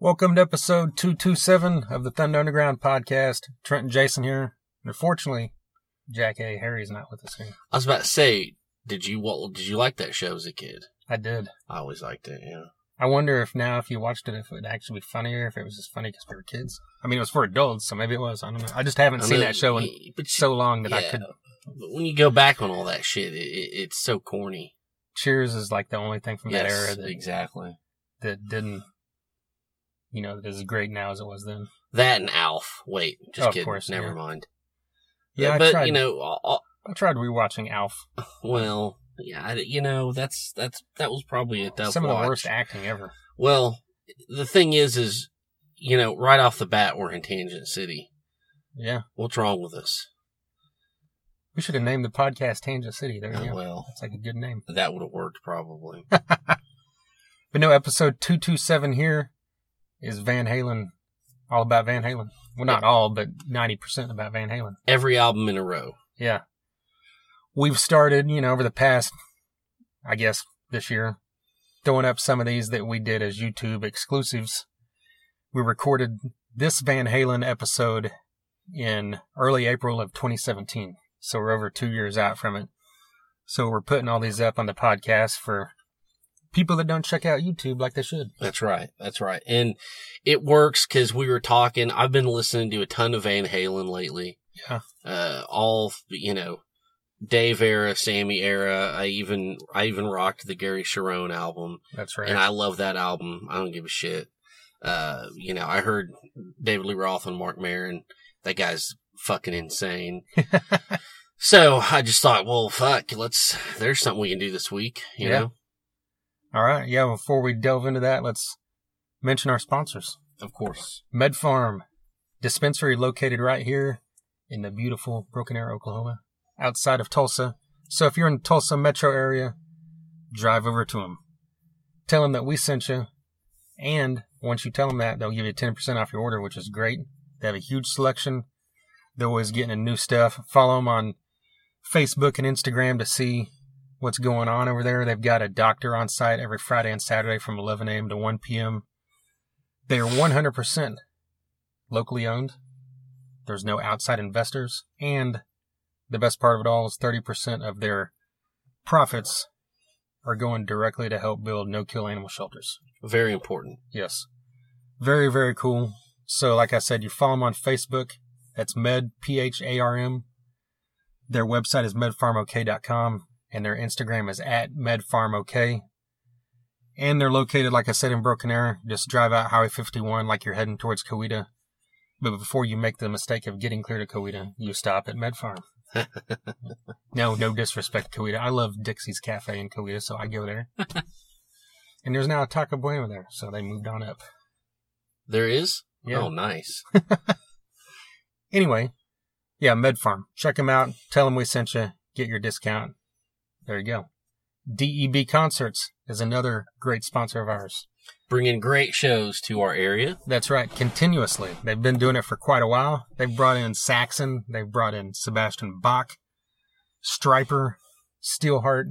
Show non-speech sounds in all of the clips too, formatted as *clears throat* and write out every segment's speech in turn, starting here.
Welcome to episode 227 of the Thunder Underground podcast. Trent and Jason here. Unfortunately, Jackée Harry's not with us here. I was about to say, did you what? Did you like that show as a kid? I did. I always liked it. Yeah. I wonder if now, if you watched it, if it would actually be funnier, if it was just funny because we were kids. I mean, it was for adults, so maybe it was. I don't know. I just haven't I seen know, that show in you- so long that I yeah, could. But when you go back on all that shit, it, it, it's so corny. Cheers is like the only thing from that era that, exactly. that didn't, you know, as great now as it was then. That and Alf. Wait, just Oh, of kidding. course, Never yeah. mind. Yeah, but tried. you know, all- I tried rewatching Alf. *laughs* well, yeah, I- you know, that's that's that was probably a tough Some of the worst acting ever. Well, the thing is, is you know, right off the bat, we're in Tangent City. Yeah, What's wrong with us? we should have named the podcast Tangent City. There you Oh, go. well, That's like a good name. that would have worked probably. *laughs* But no, episode 227 here is Van Halen, all about Van Halen. Well, not all, but 90% about Van Halen. Every album in a row. Yeah. We've started, you know, over the past, I guess, this year, throwing up some of these that we did as YouTube exclusives. We recorded this Van Halen episode in early April of 2017. So we're over two years out from it. So we're putting all these up on the podcast for people that don't check out YouTube like they should. That's right. That's right. And it works because we were talking. I've been listening to a ton of Van Halen lately. Yeah. Uh, all, you know, Dave era, Sammy era. I even, I even rocked the Gary Cherone album That's right. and I love that album. I don't give a shit. Uh, you know, I heard David Lee Roth and Marc Maron. That guy's fucking insane. *laughs* so I just thought, well, fuck, let's, there's something we can do this week, you Yeah. know? All right. Yeah. Before we delve into that, let's mention our sponsors. Of course. Med Pharm, dispensary located right here in the beautiful Broken Arrow, Oklahoma, outside of Tulsa. So if you're in the Tulsa metro area, drive over to them. Tell them that we sent you. And once you tell them that, they'll give you 10% off your order, which is great. They have a huge selection. They're always getting in new stuff. Follow them on Facebook and Instagram to see what's going on over there. They've got a doctor on site every Friday and Saturday from 11 a.m. to 1 p.m. They are 100% locally owned. There's no outside investors. And the best part of it all is 30% of their profits are going directly to help build no kill animal shelters. Very important. Yes. Very, very cool. So, like I said, you follow them on Facebook. That's Med, P H A R M. Their website is medpharmok.com and their Instagram is at medpharmok. And they're located, like I said, in Broken Arrow. Just drive out Highway 51 like you're heading towards Coweta. But before you make the mistake of getting clear to Coweta, you stop at Med Pharm. *laughs* no, no disrespect to Coweta. I love Dixie's Cafe in Coweta, so I go there. *laughs* and there's now a Taco Bueno there, so they moved on up. There is? Yeah. Oh, nice. *laughs* Anyway, yeah, Med Pharm. Check them out. Tell them we sent you. Get your discount. There you go. DEB Concerts is another great sponsor of ours. Bringing great shows to our area. That's right, continuously. They've been doing it for quite a while. They've brought in Saxon. They've brought in Sebastian Bach, Stryper, Steelheart.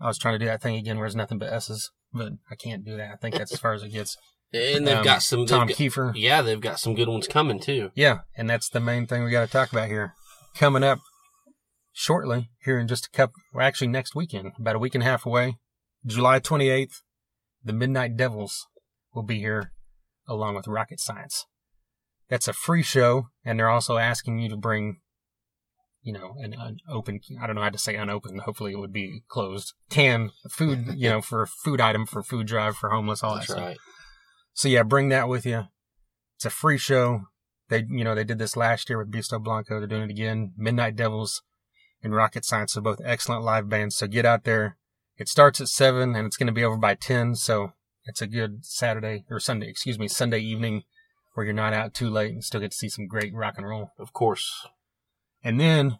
I was trying to do that thing again where there's nothing but S's, but I can't do that. I think that's as far as it gets. And they've Um, got some. Tom got- Keifer. yeah, they've got some good ones coming too. Yeah, and that's the main thing we got to talk about here. Coming up shortly, here in just a couple, well, actually next weekend, about a week and a half away, July 28th, the Midnight Devils will be here along with Rocket Science. That's a free show, and they're also asking you to bring, you know, an open. I don't know how to say unopened, hopefully it would be closed, can, food, *laughs* you know, for a food item, for food drive, for homeless, all That's that stuff. right. So yeah, bring that with you. It's a free show. They, you know, they did this last year with Bisto Blanco. They're doing it again. Midnight Devils and Rocket Science are both excellent live bands. So get out there. It starts at seven and it's going to be over by 10. So it's a good Saturday or Sunday, excuse me, Sunday evening where you're not out too late and still get to see some great rock and roll. Of course. And then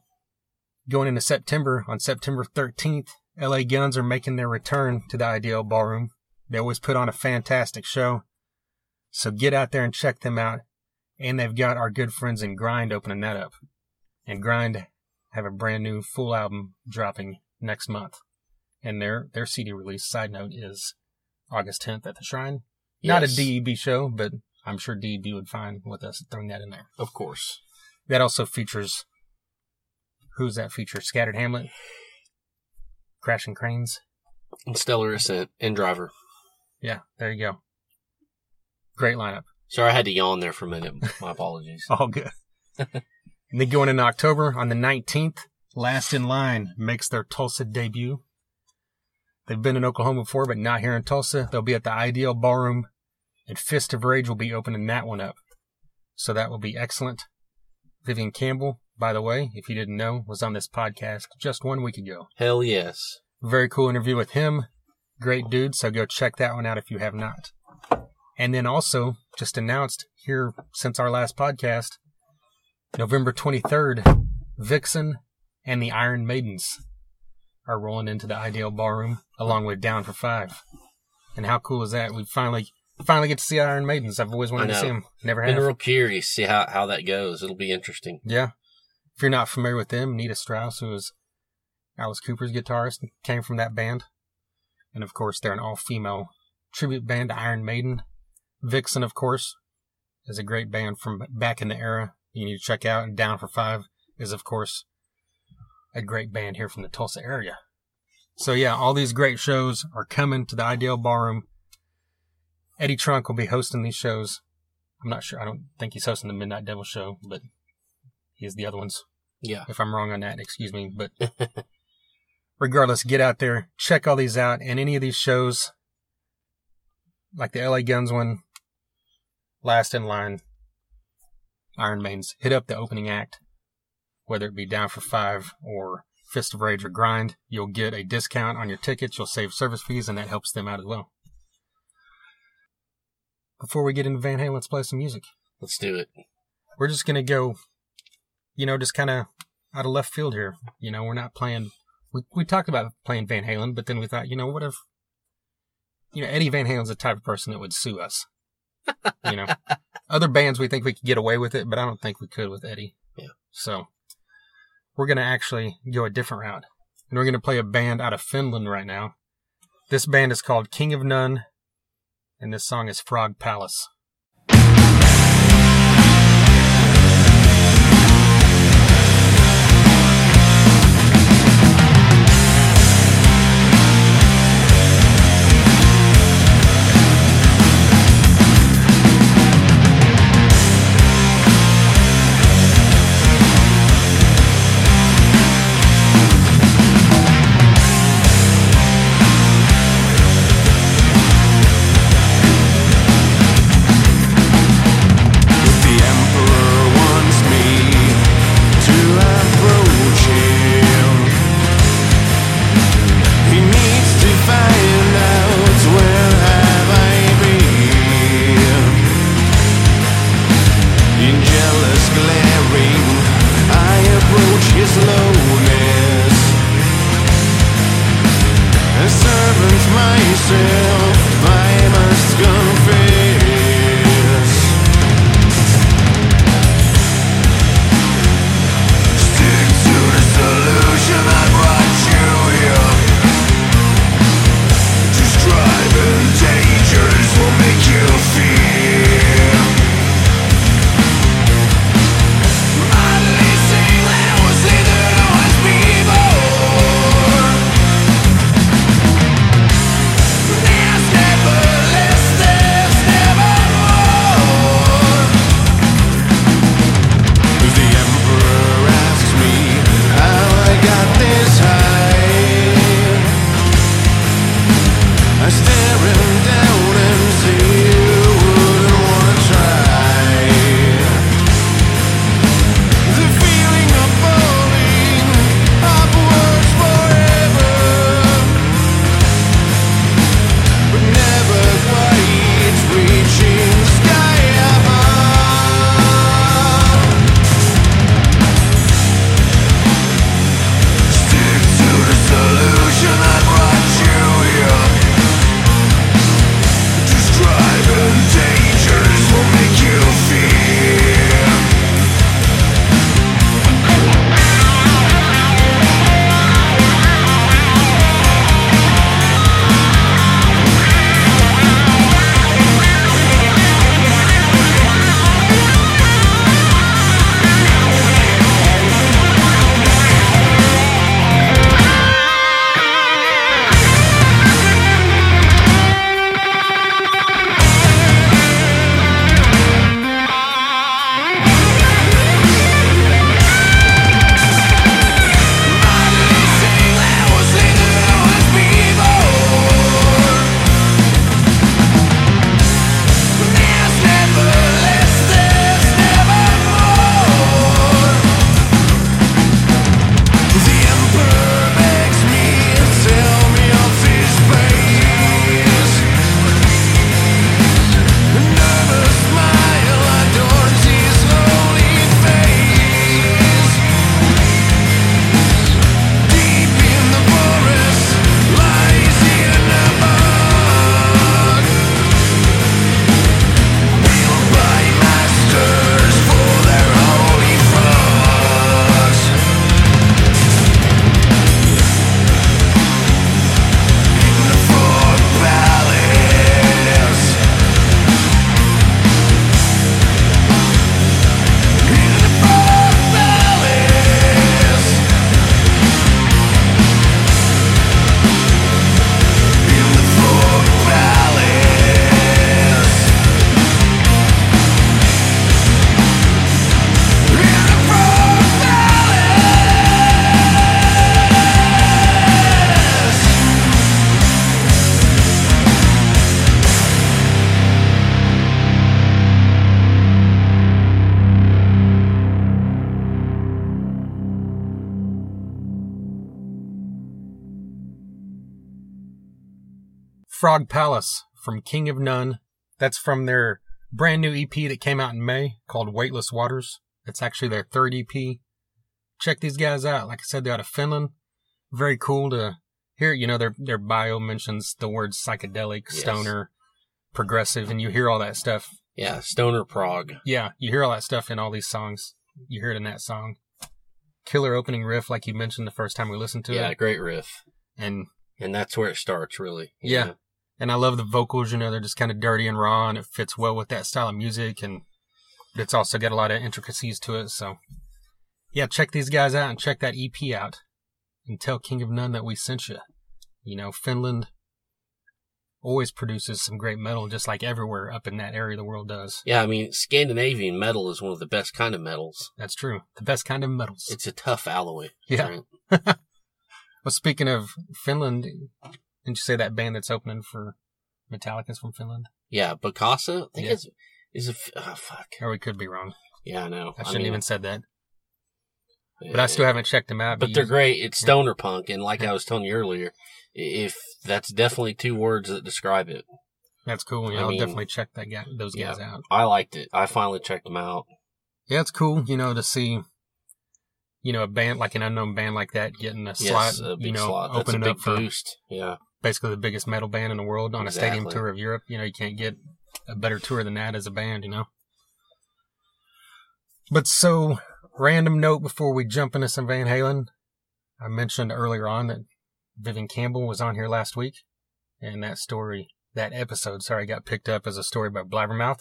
going into September, on September 13th, LA Guns are making their return to the Ideal Ballroom. They always put on a fantastic show. So get out there and check them out. And they've got our good friends in Grind opening that up. And Grind have a brand new full album dropping next month. And their, their CD release, side note, is August 10th at the Shrine. Not a DEB show, but I'm sure DEB would find with us throwing that in there. Of course. That also features who's that feature? Scattered Hamlet, Crashing Cranes. And Stellar Ascent and Driver. Yeah, there you go. Great lineup. Sorry, I had to yawn there for a minute. My apologies. *laughs* All good. *laughs* and then going in October on the 19th, Last in Line makes their Tulsa debut. They've been in Oklahoma before, but not here in Tulsa. They'll be at the Ideal Ballroom, and Fist of Rage will be opening that one up. So that will be excellent. Vivian Campbell, by the way, if you didn't know, was on this podcast just one week ago. Hell yes. Very cool interview with him. Great dude, so go check that one out if you have not. And then also, just announced here since our last podcast, November 23rd, Vixen and the Iron Maidens are rolling into the Ideal Ballroom along with Down for Five. And how cool is that? We finally finally get to see Iron Maidens. I've always wanted to see them. Never Been have. real curious to see how, how that goes. It'll be interesting. Yeah. If you're not familiar with them, Nita Strauss, who is Alice Cooper's guitarist, came from that band. And of course, they're an all female tribute band to Iron Maiden. Vixen, of course, is a great band from back in the era you need to check out. And Down for Five is, of course, a great band here from the Tulsa area. So yeah, all these great shows are coming to the Ideal Ballroom. Eddie Trunk will be hosting these shows. I'm not sure. I don't think he's hosting the Midnight Devil show, but he is the other ones. Yeah. If I'm wrong on that, excuse me. But *laughs* regardless, get out there, check all these out, and any of these shows, like the LA Guns one, Last in Line, Iron Maidens, hit up the opening act, whether it be Down for Five or Fist of Rage or Grind. You'll get a discount on your tickets. You'll save service fees, and that helps them out as well. Before we get into Van Halen, let's play some music Let's do it. we're just gonna go, you know, just kind of out of left field here. You know, we're not playing. We we talked about playing Van Halen, but then we thought, you know, what if, you know, Eddie Van Halen's the type of person that would sue us. You know, other bands we think we could get away with it, but I don't think we could with Eddie. Yeah. So we're gonna actually go a different route, and we're gonna play a band out of Finland right now. This band is called King of None, and this song is Frog Palace. Frog Palace from King of None. That's from their brand new EP that came out in May called Weightless Waters. It's actually their third EP. Check these guys out. Like I said, they're out of Finland. Very cool to hear. You know, their their bio mentions the words psychedelic, Yes. stoner, progressive, and you hear all that stuff. Yeah, Stoner prog. Yeah, you hear all that stuff in all these songs. You hear it in that song. Killer opening riff, like you mentioned the first time we listened to Yeah, it, Yeah, great riff. and And that's where it starts, really. Yeah. know? And I love the vocals. You know, they're just kind of dirty and raw, and it fits well with that style of music. And it's also got a lot of intricacies to it. So, yeah, check these guys out and check that EP out, and tell King of None that we sent you. You know, Finland always produces some great metal, just like everywhere up in that area of the world does. Yeah, I mean, Scandinavian metal is one of the best kind of metals. That's true. The best kind of metals. It's a tough alloy. Yeah. right? *laughs* well, speaking of Finland, didn't you say that band that's opening for Metallica's from Finland? Yeah, Bokassa, I think Yeah. it's, is a, f- oh, fuck. Or we could be wrong. Yeah, I know. I shouldn't mean, even said that. But I still haven't checked them out. But you- they're great. It's stoner punk, and like I was telling you earlier, i- if that's definitely two words that describe it. That's cool. Yeah, I I'll mean, definitely check that guy, those guys out. I liked it. I finally checked them out. Yeah, it's cool. You know, to see, you know, a band like an unknown band like that getting a Yes, slot. a big you know, slot. That's a opening big up for boost. Yeah, basically the biggest metal band in the world on a stadium tour of Europe. You know, you can't get a better tour than that as a band. You know. But so, random note before we jump into some Van Halen, I mentioned earlier on that Vivian Campbell was on here last week, and that story, that episode, sorry, got picked up as a story by Blabbermouth.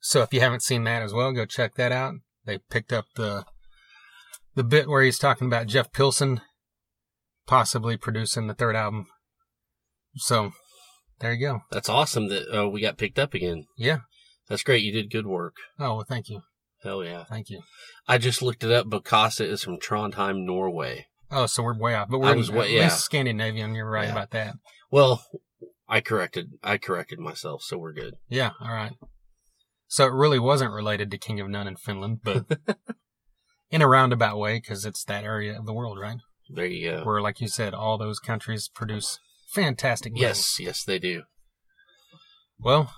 So if you haven't seen that as well, go check that out. They picked up the the bit where he's talking about Jeff Pilson possibly producing the third album. So there you go. that's awesome that uh, we got picked up again. Yeah. That's great. You did good work. Oh well, thank you, Hell yeah. thank you. I just looked it up. Bokassa is from Trondheim, Norway. Oh, so we're way off, but we're was in, way- at yeah. least Scandinavian. You're right Yeah. about that. Well, I corrected. I corrected myself, so we're good. Yeah, all right. So it really wasn't related to King of None in Finland, but *laughs* in a roundabout way, because it's that area of the world, right? There you go. Where, like you said, all those countries produce fantastic. metal. Yes, yes, they do. Well,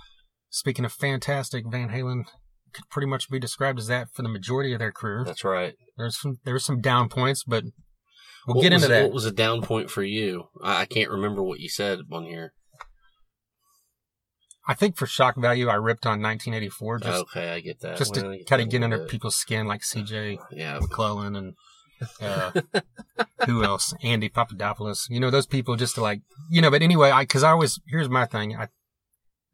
speaking of fantastic, Van Halen could pretty much be described as that for the majority of their career. That's right. There's some there's some down points, but we'll What get was, into that. What was a down point for you? I, I can't remember what you said on here. I think for shock value, I ripped on 1984 just okay, I get that. just Well, to kind of get under bit. people's skin, like C.J. Yeah, McClellan and uh, who else? Andy Papadopoulos. You know those people just to like you know. But anyway, I because I always here's my thing. I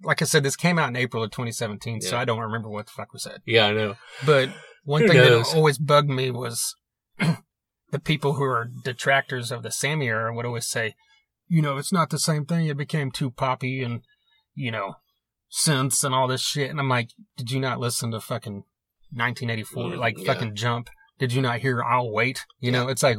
like I said, this came out in April of 2017, so I don't remember what the fuck was said. yeah, I know. But one Who thing knows? that always bugged me was *clears throat* the people who are detractors of the Sammy era would always say, you know, it's not the same thing. It became too poppy and, you know, synths and all this shit. And I'm like, did you not listen to fucking 1984? Mm, like yeah. fucking Jump? Did you not hear I'll Wait? You know, it's like,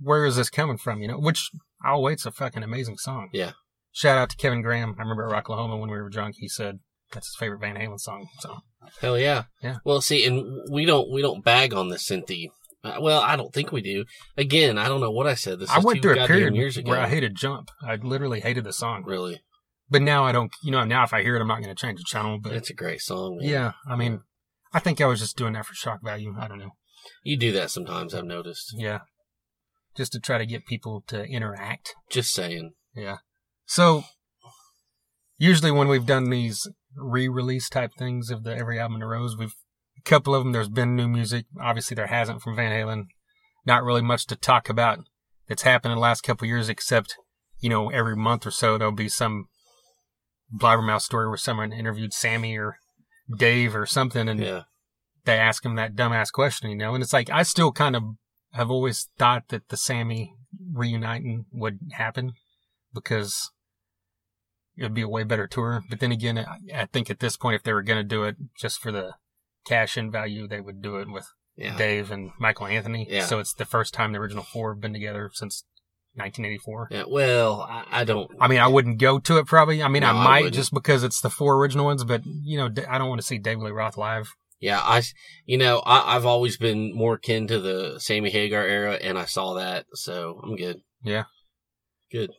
where is this coming from? You know, which I'll Wait's a fucking amazing song. Yeah. Shout out to Kevin Graham. I remember at Rocklahoma when we were drunk, he said that's his favorite Van Halen song. So Hell yeah. Yeah. Well, see, and we don't we don't bag on the synthy. Uh, well, I don't think we do. Again, I don't know what I said. This I went through a period years ago. where I hated Jump. I literally hated the song. really. But now I don't, you know, now if I hear it, I'm not going to change the channel. But It's a great song. Man. yeah, I mean, I think I was just doing that for shock value. I don't know. You do that sometimes. I've noticed. Yeah. Just to try to get people to interact. Just saying. Yeah. So, usually when we've done these re-release type things of the every album in a rows, we've a couple of them. There's been new music. Obviously, there hasn't from Van Halen. Not really much to talk about that's happened in the last couple of years, except you know every month or so there'll be some blabbermouth story where someone interviewed Sammy or Dave or something, and Yeah. They ask him that dumbass question, you know. And it's like I still kind of have always thought that the Sammy reuniting would happen because it'd be a way better tour. But then again, I, I think at this point, if they were going to do it just for the cash in value, they would do it with Yeah. Dave and Michael Anthony. Yeah. So it's the first time the original four have been together since 1984. Yeah. Well, I, I don't. I mean, I wouldn't go to it probably. I mean, No, I I might wouldn't. just because it's the four original ones, but you know, I don't want to see David Lee Roth live. Yeah, I, you know, I, I've always been more akin to the Sammy Hagar era, and I saw that, so I'm good. Yeah. Good.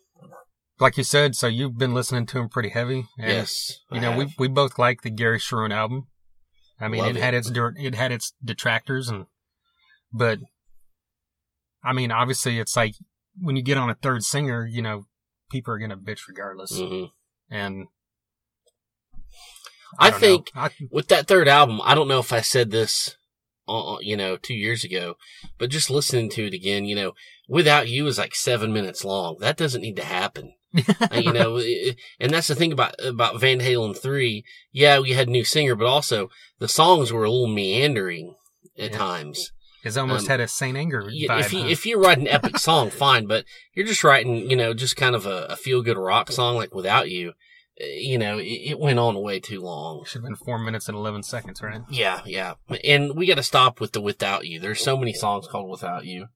like you said, so you've been listening to him pretty heavy. Yes. You I know, we have. we both like the Gary Cherone album. I mean, it it. had its it had its detractors and, but, I mean, obviously, it's like when you get on a third singer, you know, people are gonna bitch regardless. Mhm. And I, don't think. I, with that third album, I don't know if I said this, uh, you know, two years ago, but just listening to it again, you know, without you is like seven minutes long. That doesn't need to happen. Uh, you know, *laughs* and that's the thing about about Van Halen three. Yeah, we had a new singer, but also the songs were a little meandering at Yeah. times. it's almost um, had a Saint Anger vibe. If you huh? if you write an epic song, fine, but you're just writing, you know, just kind of a, a feel good rock song like without you. You know, it, it went on way too long. should have been four minutes and eleven seconds, right? Yeah, yeah. And we got to stop with the without you. There's so many songs called without you.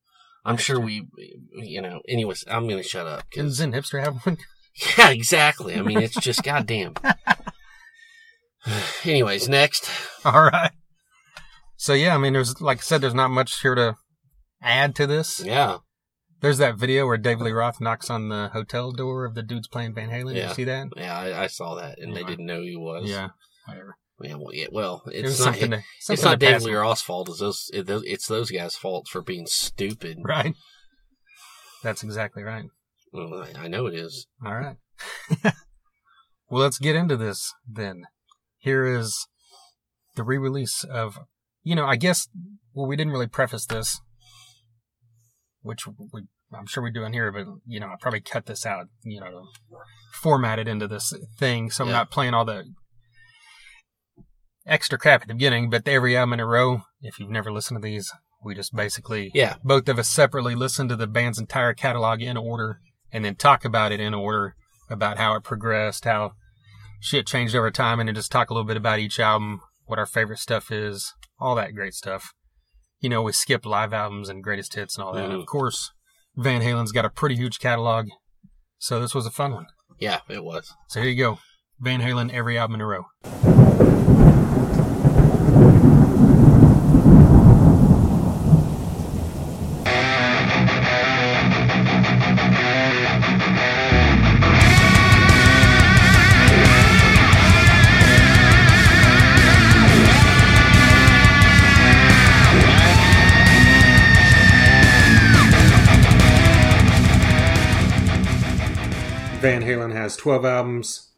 I'm sure we, you know, anyways, I'm going to shut up. 'cause- Zen Hipster have one? *laughs* yeah, exactly. I mean, it's just *laughs* goddamn. *sighs* anyways, next. All right. So yeah, I mean, there's like I said, there's not much here to add to this. Yeah. There's that video where Dave Lee Roth knocks on the hotel door of the dudes playing Van Halen. Did you see that? Yeah, I, I saw that and they didn't know who he was. Yeah. Whatever. Yeah, well, yeah, well it's was not, it- to, it's not pass Lee Roth's fault. It's those, it, it's those guys' fault for being stupid. *laughs* Right. That's exactly right. Well, I- I know it is. All right. *laughs* well, let's get into this then. Here is the re-release of, you know, I guess, well, we didn't really preface this, which we, I'm sure we do in here, but, you know, I probably cut this out, you know, to format it into this thing. So I'm Yeah. not playing all the extra crap at the beginning, but every album in a row, if you've never listened to these, we just basically Yeah. both of us separately listen to the band's entire catalog in order and then talk about it in order about how it progressed, how shit changed over time, and then just talk a little bit about each album, what our favorite stuff is, all that great stuff. You know, we skip live albums and greatest hits and all that. And Mhm. of course, Van Halen's got a pretty huge catalog, so this was a fun one. Yeah, it was. So here you go. Van Halen, every album in a row. Van Halen has 12 albums,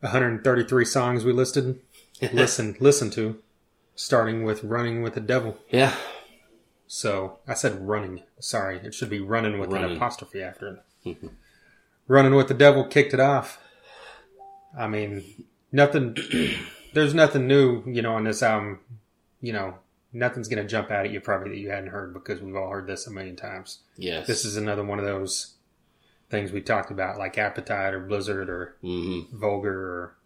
133 songs we listed. *laughs* listen, listen to, starting with "Running with the Devil." Yeah. So I said "running." Sorry, it should be "running" with an apostrophe after it. Mm-hmm. "Running with the Devil" kicked it off. I mean, nothing. *clears throat* there's nothing new, you know, on this album. You know, nothing's gonna jump out at you probably that you hadn't heard because we've all heard this a million times. Yes. This is another one of those things we talked about, like Appetite or Blizzard or hmm Vulgar or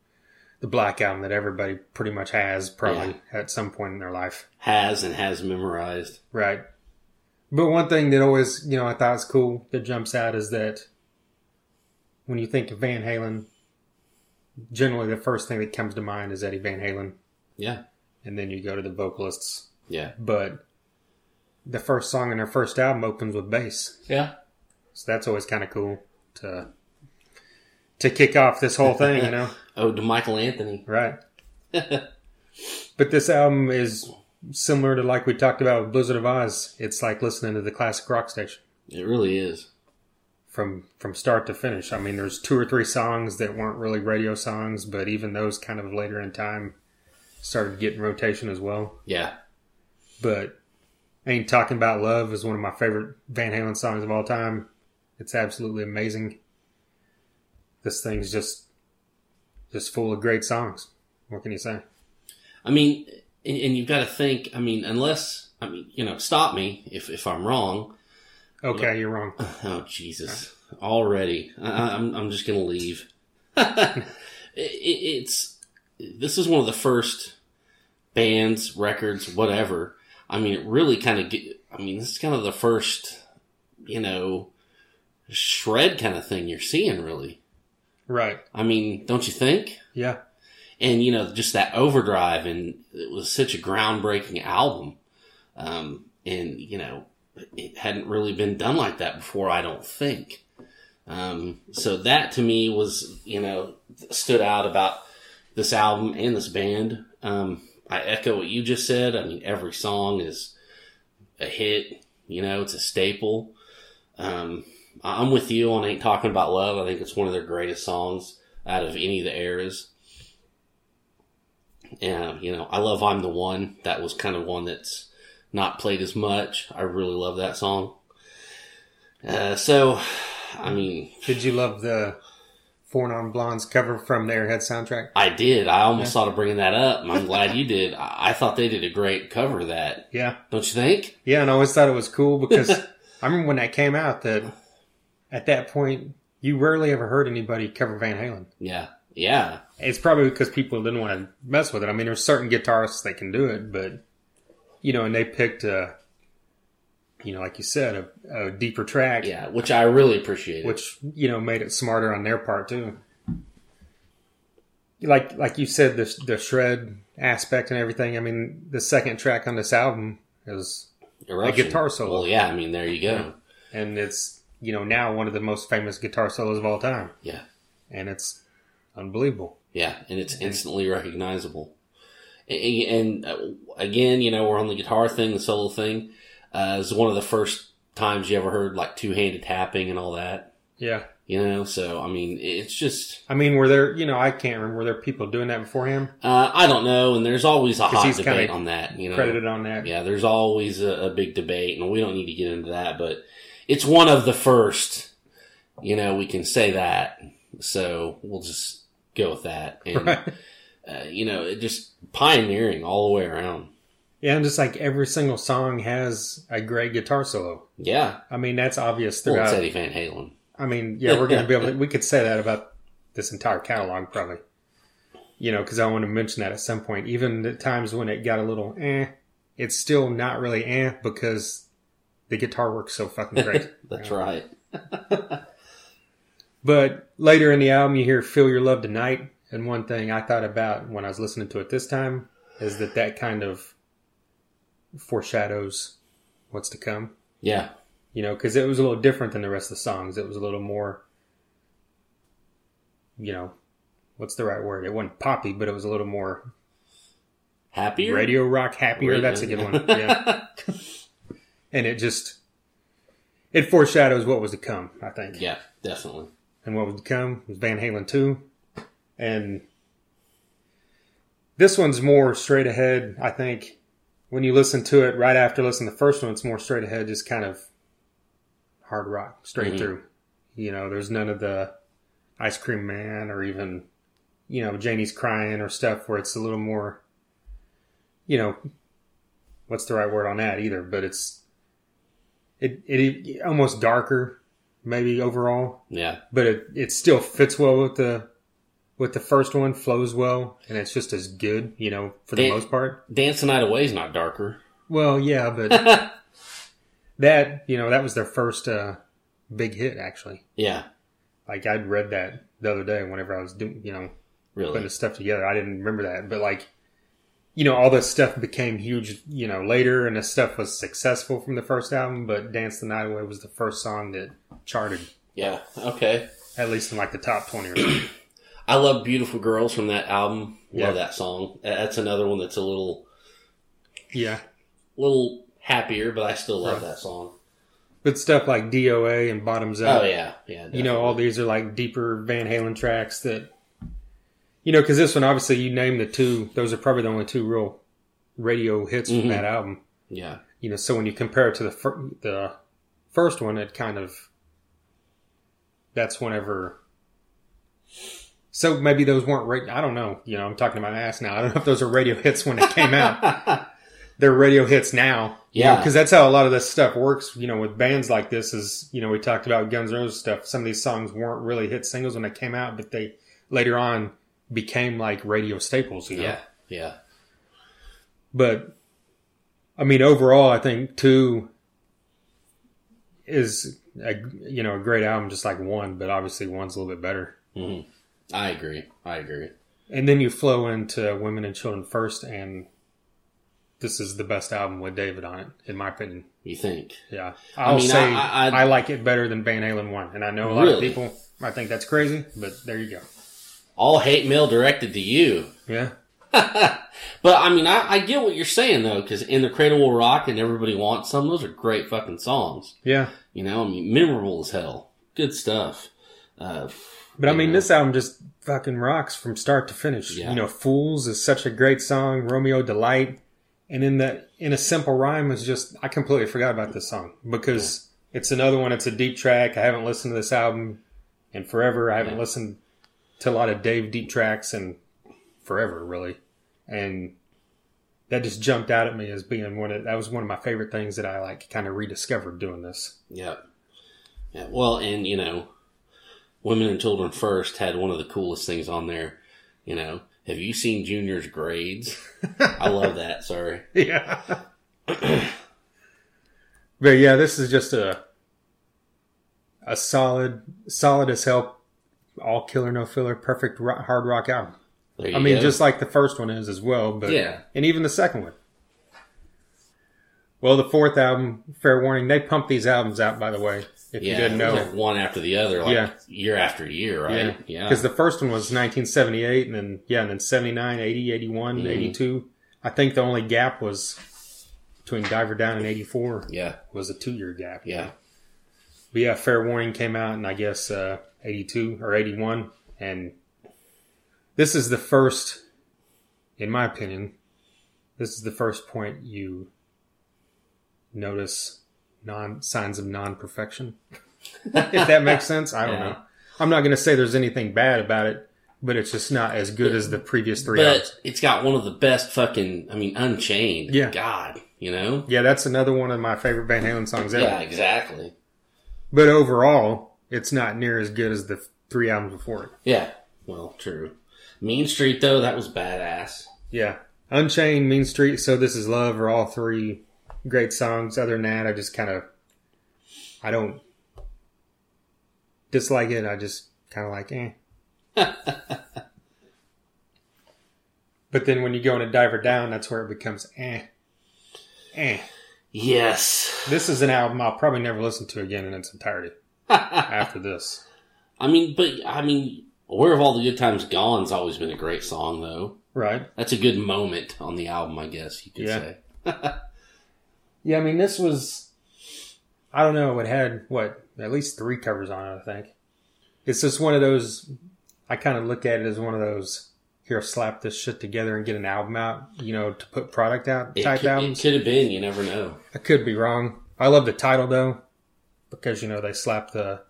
the Black Album that everybody pretty much has probably at some point in their life. Has and has memorized. Right. But one thing that always, you know, I thought was cool that jumps out is that when you think of Van Halen, generally the first thing that comes to mind is Eddie Van Halen, Yeah. and then you go to the vocalists. Yeah. But the first song in their first album opens with bass. Yeah. So that's always kind of cool to to kick off this whole thing, you know? *laughs* Oh, to Michael Anthony. Right. *laughs* But this album is similar to like we talked about with Blizzard of Oz. It's like listening to the classic rock station It really is. from from start to finish. I mean, there's two or three songs that weren't really radio songs, but even those kind of later in time started getting rotation as well. Yeah. But Ain't Talking About Love is one of my favorite Van Halen songs of all time. It's absolutely amazing. This thing's just just full of great songs. What can you say? I mean, and, you've got to think. I mean, unless I mean, you know, stop me if if I'm wrong. Okay, you're wrong. *laughs* Oh Jesus! Already, I, I'm I'm just gonna leave. *laughs* it, it's this is one of the first bands, records, whatever. I mean, it really kind of. I mean, this is kind of the first, you know, shred kind of thing you're seeing. Really, Right. I mean, don't you think? Yeah. and you know just that overdrive and it was such a groundbreaking album um and you know it hadn't really been done like that before i don't think Um, so that to me was, you know, stood out about this album and this band. Um, I echo what you just said. I mean, every song is a hit. You know, it's a staple. Um, I'm with you on Ain't Talking About Love. I think it's one of their greatest songs out of any of the eras. And, you know, I love I'm the One. That was kind of one that's not played as much. I really love that song. Uh, so, I mean, Did you love the Four Non Blondes cover from the Airhead soundtrack? I did. I almost thought of bringing that up. I'm glad you did. I, I thought they did a great cover of that. Yeah. Don't you think? Yeah, and I always thought it was cool because *laughs* I remember when that came out that at that point you rarely ever heard anybody cover Van Halen. Yeah. Yeah. It's probably because people didn't want to mess with it. I mean, there's certain guitarists that can do it, but you know, and they picked a, you know, like you said, a, a deeper track, Yeah. Which I really appreciate. which you know made it smarter on their part too. Like like you said, the the shred aspect and everything. I mean, the second track on this album is, Eruption. guitar solo. Well, yeah. I mean, there you go. and it's you know now one of the most famous guitar solos of all time, Yeah. and it's unbelievable. Yeah. And it's instantly recognizable. A- And, uh, again, you know, we're on the guitar thing, the solo thing. Uh, it's one of the first times you ever heard like two handed tapping and all that. Yeah, You know, so I mean, it's just I mean, were there you know I can't remember were there people doing that before him uh, I don't know, and there's always a hot debate on that. You know, credited on that? Yeah, there's always a, a big debate, and we don't need to get into that, but it's one of the first. You know, we can say that, so we'll just go with that. And Right. uh, you know, it just pioneering all the way around. Yeah, and just like every single song has a great guitar solo. Yeah, I mean, that's obvious well, throughout. it's Eddie Van Halen. I mean, yeah, we're going to be able to, *laughs* we could say that about this entire catalog probably. You know, because I want to mention that at some point. Even the times when it got a little eh, it's still not really eh because the guitar works so fucking *laughs* great. That's right. *laughs* But later in the album, you hear "Feel Your Love Tonight," and one thing I thought about when I was listening to it this time is that that kind of foreshadows what's to come. Yeah, You know, because it was a little different than the rest of the songs. It was a little more, you know, what's the right word? It wasn't poppy, but it was a little more happier radio rock, happier. That's a good one. *laughs* Yeah, and it just it foreshadows what was to come. I think. yeah, definitely. and what would come was Van Halen 2. And this one's more straight ahead, I think. When you listen to it right after listening to the first one, it's more straight ahead, just kind of hard rock, straight Mhm. through. You know, there's none of the Ice Cream Man or even, you know, Jamie's Crying or stuff where it's a little more, you know, what's the right word on that either, but it's, it, it almost darker, maybe overall Yeah, but it, it still fits well with the with the first one, flows well, and it's just as good, you know, for the Dan- most part. Dance the Night Away is not darker. Well, yeah, but *laughs* that you know that was their first uh, big hit actually. yeah, Like I'd read that the other day whenever I was doing, you know, putting really. the stuff together. I didn't remember that, but like, you know, all this stuff became huge, you know, later, and this stuff was successful from the first album. But "Dance the Night Away" was the first song that charted, Yeah, okay. at least in like the top twenty or something. *clears throat* I love Beautiful Girls from that album. Yeah. Love that song. That's another one that's a little yeah. A little happier, but I still love Right. that song. But stuff like DOA and Bottoms Up, Oh yeah, yeah. you know, all these are like deeper Van Halen tracks that, you know, because this one obviously you name the two; those are probably the only two real radio hits Mhm. from that album. yeah, You know, so when you compare it to the fir- the first one, it kind of that's whenever. So maybe those weren't. Ra- I don't know. You know, I'm talking about my ass now. *laughs* I don't know if those are radio hits when it came out. *laughs* They're radio hits now. Yeah. because that's how a lot of this stuff works. You know, with bands like this, is you know we talked about Guns N' Roses stuff. Some of these songs weren't really hit singles when they came out, but they later on became like radio staples. You know? yeah, yeah, But I mean, overall, I think two is a you know a great album, just like one. But obviously, one's a little bit better. hmm I agree. I agree. And then you flow into Women and Children First and this is the best album with David on it, in my opinion. You think? Yeah, I'll mean, say I- I, I- I- like it better than Van Halen one, and I know a lot of people I think that's crazy, but there you go. All hate mail directed to you. Yeah, *laughs* But I mean, I, I get what you're saying though, because in the Cradle Will Rock and Everybody Wants Some, those are great fucking songs. yeah. You know, I mean, memorable as hell. Good stuff. Uh, But I mean, know. this album just fucking rocks from start to finish. Yeah. You know, "Fools" is such a great song. "Romeo Delight," and in that, in a simple rhyme, is just I completely forgot about this song because it's another one. It's a deep track. I haven't listened to this album in forever. I haven't Yeah. listened to a lot of Dave deep tracks and forever, really, and that just jumped out at me as being one of that was one of my favorite things that I like kind of rediscovered doing this. yeah. Yeah. Well, and you know, Women and Children First had one of the coolest things on there. You know, have you seen Junior's grades? I love *laughs* that. Sorry. Yeah. but yeah, this is just a a solid, solid as hell, all killer no filler, perfect ro- hard rock album. I mean, go. just like the first one is as well, but Yeah. and even the second one. Well, the fourth album, Fair Warning, they pump these albums out. By the way, if yeah, you didn't know, like one after the other, like Yeah. year after year, right? Yeah. Because the first one was 1978, and then, yeah, and then 79, 80, 81, Mhm. 82. I think the only gap was between Diver Down and 84 yeah. was a two year gap. Yeah. But yeah, Fair Warning came out and I guess, uh, 82 or 81. And this is the first, in my opinion, this is the first point you notice non signs of non perfection. if that *laughs* makes sense. I don't Yeah. know. I'm not going to say there's anything bad about it, but it's just not as good as the previous three But albums. it's got one of the best fucking, I mean, Unchained. Yeah. God, you know? Yeah, that's another one of my favorite Van Halen songs ever. Yeah, exactly. But overall, it's not near as good as the three albums before it. Yeah. Well, true. Mean Street, though, that was badass. Yeah. Unchained, Mean Street, So This Is Love are all three great songs. Other than that, I just kind of, I don't dislike it. I just kind of like, eh. *laughs* but then when you go into Diver Down, that's where it becomes eh. Eh. Yes. This is an album I'll probably never listen to again in its entirety after this. *laughs* I mean, but, I mean, Where Have All the Good Times Gone's always been a great song, though. Right. That's a good moment on the album, I guess you could Yeah. say. *laughs* Yeah, I mean, this was, I don't know, it had, what, at least three covers on it, I think. It's just one of those, I kind of look at it as one of those, here, slap this shit together and get an album out, you know, to put product out It type could, it could have been, you never know. I could be wrong. I love the title, though, because, you know, they slapped the,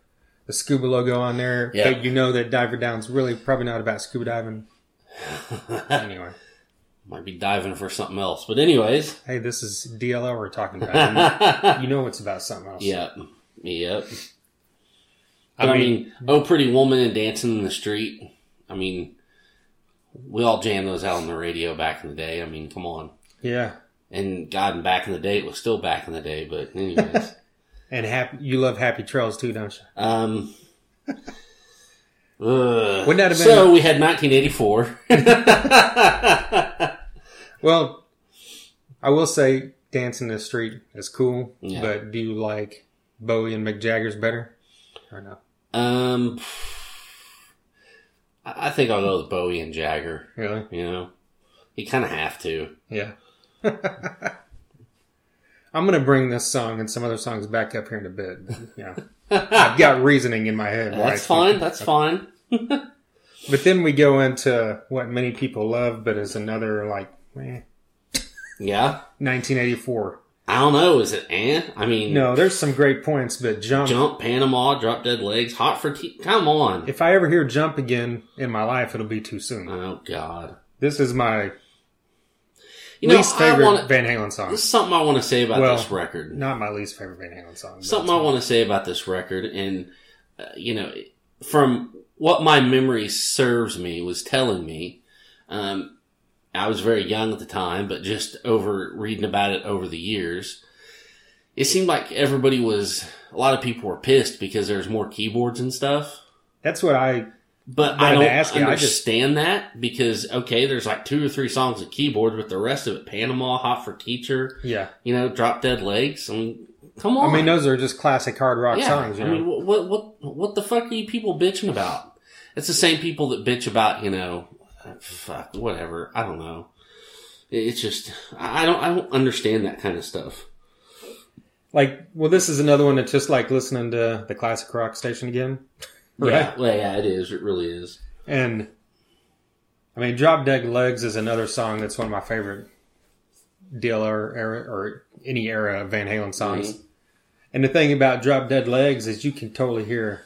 the scuba logo on there. Yeah. But you know that Diver Down's really probably not about scuba diving. *laughs* anyway. Might be diving for something else. But, anyways. Hey, this is DLR we're talking about. *laughs* you know it's about something else. Yep. Yep. I I mean, mean, Oh Pretty Woman and Dancing in the Street. I mean, we all jammed those out on the radio back in the day. I mean, come on. yeah. And God, back in the day, it was still back in the day. But anyways, *laughs* And happy, you love Happy Trails too, don't you? um, ugh. *laughs* Wouldn't that have been- so? We had 1984. *laughs* Well, I will say Dancing in the Street is cool, Yeah. but do you like Bowie and Mick Jagger's better? Or no? um, I I think I'll go with Bowie and Jagger. Really? You know, you kind of have to. Yeah. *laughs* I'm going to bring this song and some other songs back up here in a bit. Yeah. I've got reasoning in my head. That's fine. That's fine. *laughs* But then we go into what many people love, but is another like eh, Yeah. 1984. I don't know. Is it eh? I mean, No, there's some great points, but Jump. Jump, Panama, Drop Dead Legs, Hot for Tea. Come on. If I ever hear Jump again in my life, it'll be too soon. Oh God. This is my You know, least favorite want. Van Halen song. This is something I want to say about Well, this record. Not my least favorite Van Halen song. Something I want to say about this record, and uh, you know, from what my memory serves me was telling me, um, I was very young at the time, but just over reading about it over the years, it seemed like everybody was. A lot of people were pissed because there's more keyboards and stuff. That's what I But I don't ask you, I just- understand that because okay, there's like two or three songs of keyboard, but the rest of it, Panama, Hot for Teacher, Yeah. you know, Drop Dead Legs. I mean, come on. I mean, those are just classic hard rock yeah. songs. You I know? mean, what, what what what the fuck are you people bitching about? It's the same people that bitch about you know, fuck whatever. I don't know. It's just I don't I don't understand that kind of stuff. like, well, this is another one that's just like listening to the classic rock station again. Yeah, well, yeah, it is. It really is. And I mean, Drop Dead Legs is another song that's one of my favorite DLR era or any era of Van Halen songs. Mm-hmm. And the thing about Drop Dead Legs is you can totally hear,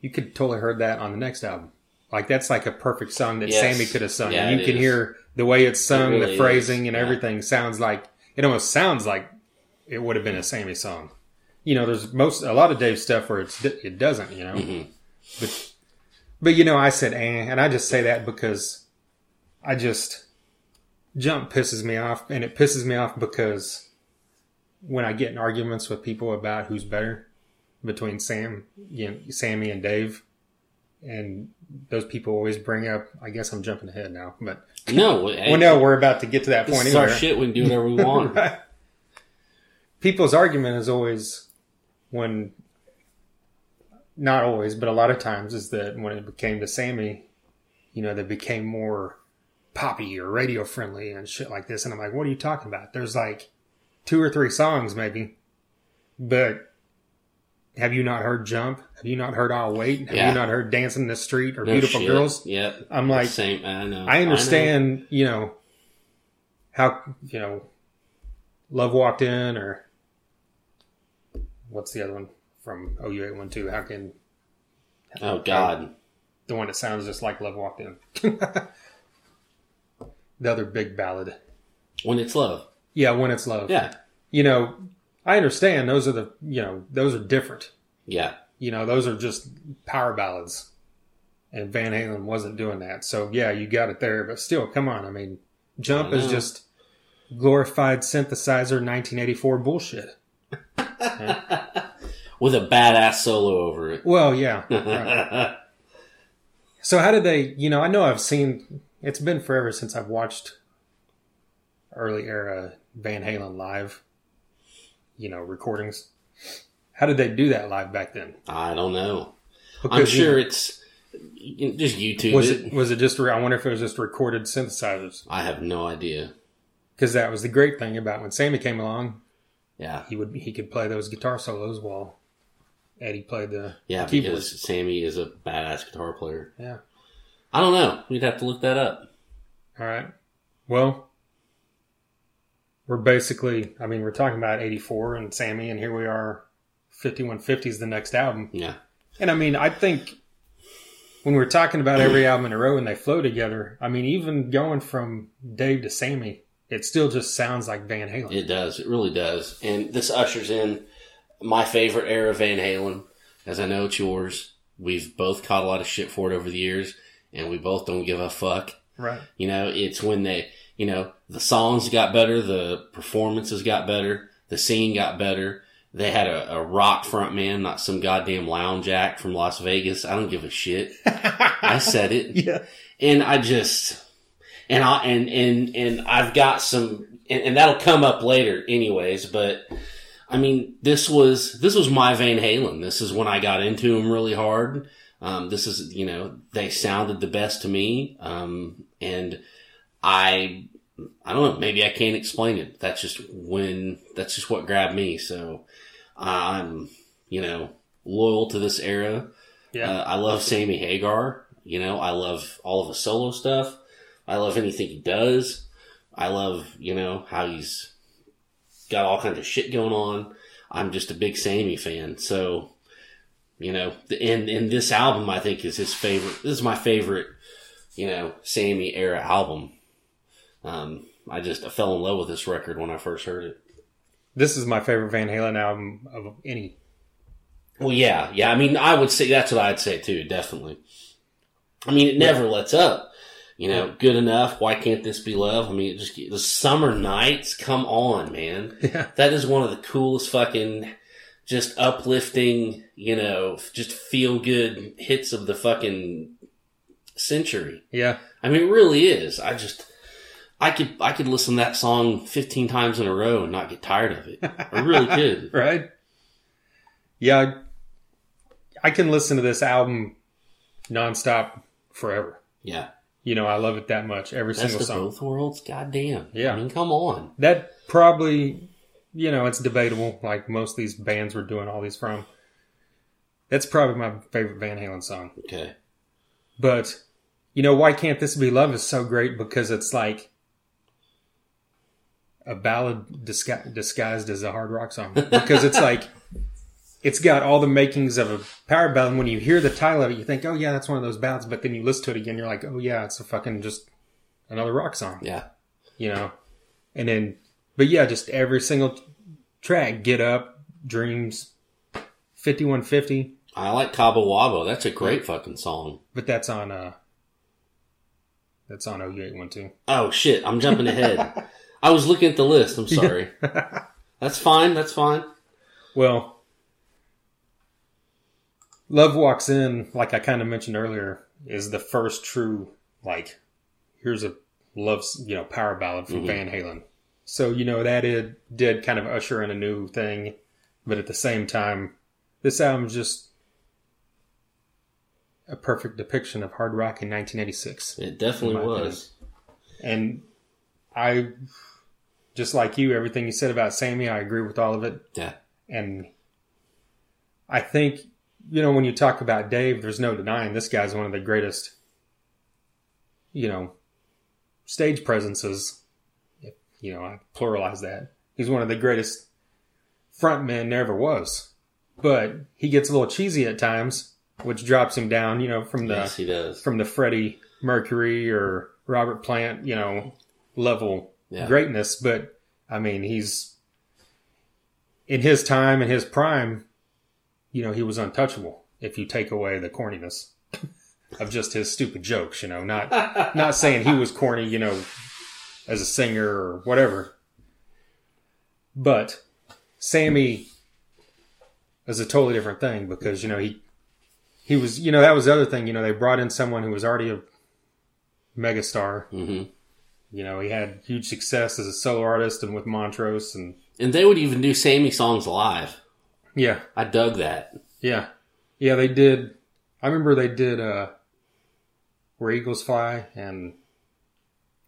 you could totally heard that on the next album. Like that's like a perfect song that Yes. Sammy could have sung. Yeah, and you it can is. hear the way it's sung, really the phrasing, is. and Yeah. everything sounds like it almost sounds like it would have been a Sammy song. You know, there's most a lot of Dave stuff where it's it doesn't. You know, Mhm. but but you know, I said eh, and I just say that because I just jump pisses me off, and it pisses me off because when I get in arguments with people about who's better between Sam, you know, Sammy and Dave, and those people always bring up. I guess I'm jumping ahead now, but No, *laughs* well, no, we're about to get to that this point our shit. We can do whatever we want. Right. *laughs* People's argument is always when, not always, but a lot of times is that when it became to Sammy, you know, they became more poppy or radio friendly and shit like this. And I'm like, what are you talking about? There's like two or three songs maybe, but have you not heard Jump? Have you not heard I'll Wait? Have Yeah. you not heard Dancing in the Street or No Beautiful shit. Girls? Yeah. I'm like, Same. I know. I understand, you know, how you know, Love Walked In or what's the other one from OU eight one two? How can. Oh God. the one that sounds just like Love Walked In? *laughs* the other big ballad. When it's love. Yeah, when it's love. Yeah. You know, I understand those are the you know, those are different. Yeah. You know, those are just power ballads. And Van Halen wasn't doing that. So yeah, you got it there, but still, come on. I mean, Jump I is just glorified synthesizer 1984 bullshit. *laughs* With a badass solo over it. Well, yeah. *laughs* right. So how did they, you know, I know I've seen it's been forever since I've watched early era Van Halen live, you know, recordings. How did they do that live back then? I don't know. I'm Because, you sure know, it's just YouTube was it. it was it just I wonder if it was just recorded synthesizers. I have no idea. because that was the great thing about when Sammy came along. Yeah. He would he could play those guitar solos while Eddie played the Yeah, keyboards. because Sammy is a badass guitar player. Yeah. I don't know. We'd have to look that up. All right. Well, we're basically I mean we're talking about '84 and Sammy, and here we are. 5150 is the next album, Yeah. and I mean I think when we're talking about every album in a row and they flow together, I mean even going from Dave to Sammy, it still just sounds like Van Halen. It does. It really does. And this ushers in my favorite era of Van Halen, as I know it's yours. We've both caught a lot of shit for it over the years, and we both don't give a fuck. right. You know, it's when they, you know, the songs got better, the performances got better, the scene got better. They had a, a rock front man, not some goddamn lounge act from Las Vegas. I don't give a shit. *laughs* I said it yeah. and I just and I and and and I've got some and, and that'll come up later anyways but I mean this was this was my Van Halen this is when I got into them really hard um, this is you know they sounded the best to me um, and I I don't know maybe I can't explain it that's just when that's just what grabbed me so I'm you know loyal to this era Yeah. uh, I love Sammy Hagar. You know, I love all of his solo stuff. I love anything he does. I love, you know, how he's got all kinds of shit going on. I'm just a big Sammy fan. So, you know, the- and, and this album I think is his favorite. This is my favorite, you know, Sammy era album. Um, I just I fell in love with this record when I first heard it. This is my favorite Van Halen album of any. Well, yeah, yeah. I mean, I would say that's what I'd say too. Definitely. I mean, it never lets up. You know, good enough. Why can't this be love? I mean, it just the summer nights. Come on, man. *laughs* Yeah. That is one of the coolest fucking just uplifting, you know, just feel good hits of the fucking century. Yeah. I mean, it really is. I just, I could, I could listen to that song 15 times in a row and not get tired of it. I really *laughs* could. right? Yeah, I can listen to this album nonstop forever. Yeah. You know, I love it that much. Every Best single song. both worlds. Goddamn. Yeah. I mean, come on. That probably, you know, it's debatable. Like most of these bands we're doing all these from. That's probably my favorite Van Halen song. Okay. But, you know, Why Can't This Be Love is so great because it's like a ballad disgu- disguised as a hard rock song. Because it's like, it's got all the makings of a power ballad. And when you hear the title of it, you think, oh, yeah, that's one of those ballads. But then you listen to it again, you're like, oh, yeah, it's a fucking just another rock song, Yeah. you know? And then, but yeah, just every single track, Get Up, Dreams, 5150. I like Cabo Wabo. That's a great fucking song. But that's on, uh, that's on OU812. Oh shit, I'm jumping ahead. *laughs* I was looking at the list. I'm sorry. *laughs* That's fine. That's fine. Well, Love Walks In, like I kind of mentioned earlier, is the first true, like, here's a love, you know, power ballad from Mhm. Van Halen. So, you know, that it did kind of usher in a new thing, but at the same time, this album's just a perfect depiction of hard rock in 1986. It definitely was. And I, just like you, everything you said about Sammy, I agree with all of it. Yeah. And I think, you know, when you talk about Dave, there's no denying this guy's one of the greatest, you know, stage presences. You know, I pluralize that. He's one of the greatest frontmen there ever was. But he gets a little cheesy at times, which drops him down, you know, from the Yes, he does. from the Freddie Mercury or Robert Plant, you know, level Yeah. greatness. But I mean, he's in his time, in his prime, you know, he was untouchable. If you take away the corniness of just his stupid jokes, you know, not not saying he was corny, you know, as a singer or whatever. But Sammy is a totally different thing because you know he he was you know that was the other thing you know they brought in someone who was already a megastar hmm you know he had huge success as a solo artist and with Montrose and And they would even do Sammy songs live. Yeah I dug that. yeah yeah they did I remember they did uh where eagles fly and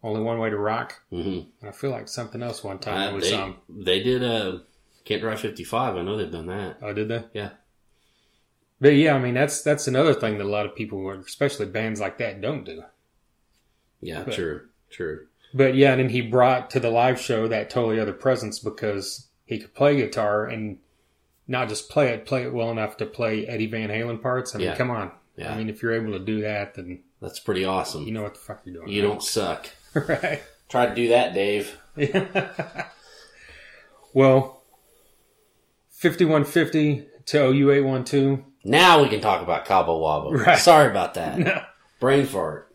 only one way to rock hmm and I feel like something else one time Uh, was they, um they did uh, Can't Drive 55. I know they've done that. oh did they Yeah. but yeah I mean that's that's another thing that a lot of people especially bands like that don't do Yeah, But- true. True. But yeah, and then he brought to the live show that totally other presence because he could play guitar and not just play it, play it well enough to play Eddie Van Halen parts. I mean, Yeah. come on. Yeah. I mean, if you're able to do that, then That's pretty awesome. you know what the fuck you're doing. you don't suck. *laughs* right? Try to do that, Dave. *laughs* well, fifty-one fifty to OU eight one two. Now we can talk about Cabo Wabo. *laughs* Right. Sorry about that. Brain fart.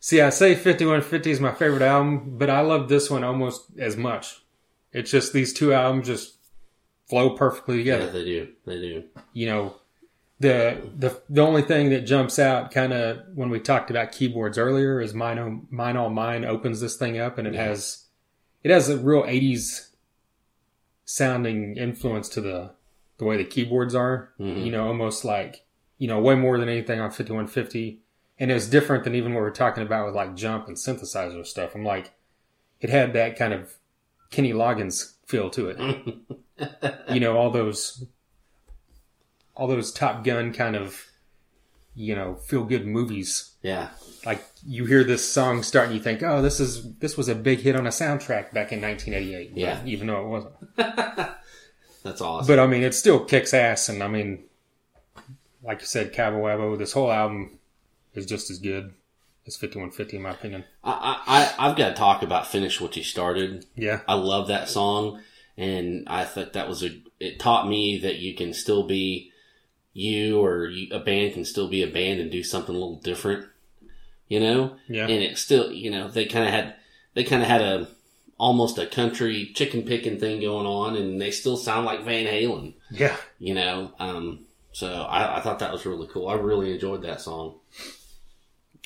See, I say fifty-one fifty is my favorite album, but I love this one almost as much. It's just these two albums just flow perfectly together. Yeah, they do. They do. you know the the the only thing that jumps out kind of when we talked about keyboards earlier is mine O- mine all mine opens this thing up and it Yeah. has it has a real 80s sounding influence to the the way the keyboards are Mhm. you know almost like you know way more than anything on 5150 and it's different than even what we're talking about with like jump and synthesizer stuff i'm like it had that kind of kenny loggins feel to it *laughs* you know all those all those top gun kind of you know feel good movies Yeah. like you hear this song start and you think oh this is this was a big hit on a soundtrack back in 1988 Yeah. even though it wasn't *laughs* That's awesome. but i mean it still kicks ass and i mean like you said cabo wabo this whole album is just as good as 5150 in my opinion I, I, I- I've got to talk about Finish What You Started. yeah I love that song. And I thought that was a, it taught me that you can still be you or you, a band can still be a band and do something a little different, you know? yeah and it still you know they kind of had they kind of had a almost a country chicken picking thing going on, and they still sound like Van Halen. Yeah. You know, um, so I, I thought that was really cool. I really enjoyed that song.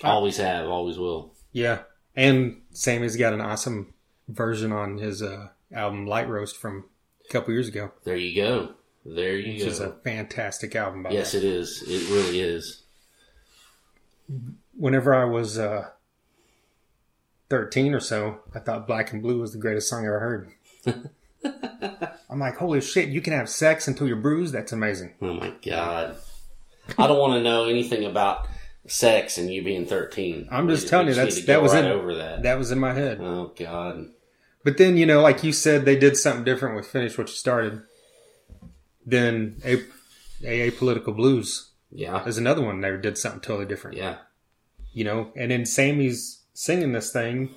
Always have, always will. Yeah. And Sammy's got an awesome version on his uh, album Lite Roast from a couple years ago, There you go. There you which is a fantastic album. By yes, way. it is. It really is. Whenever I was uh, 13 or so, I thought Black and Blue was the greatest song I ever heard. *laughs* I'm like, holy shit, you can have sex until you're bruised? That's amazing. Oh my god. I don't want to know anything about sex and you being 13. I'm just telling you, need that's that was right in over that. that was in my head. Oh god. But then, you know, like you said, they did something different with Finish What You Started. Then A- AA Political Blues Yeah. is another one. They did something totally different. Yeah. You know, and then Sammy's singing this thing,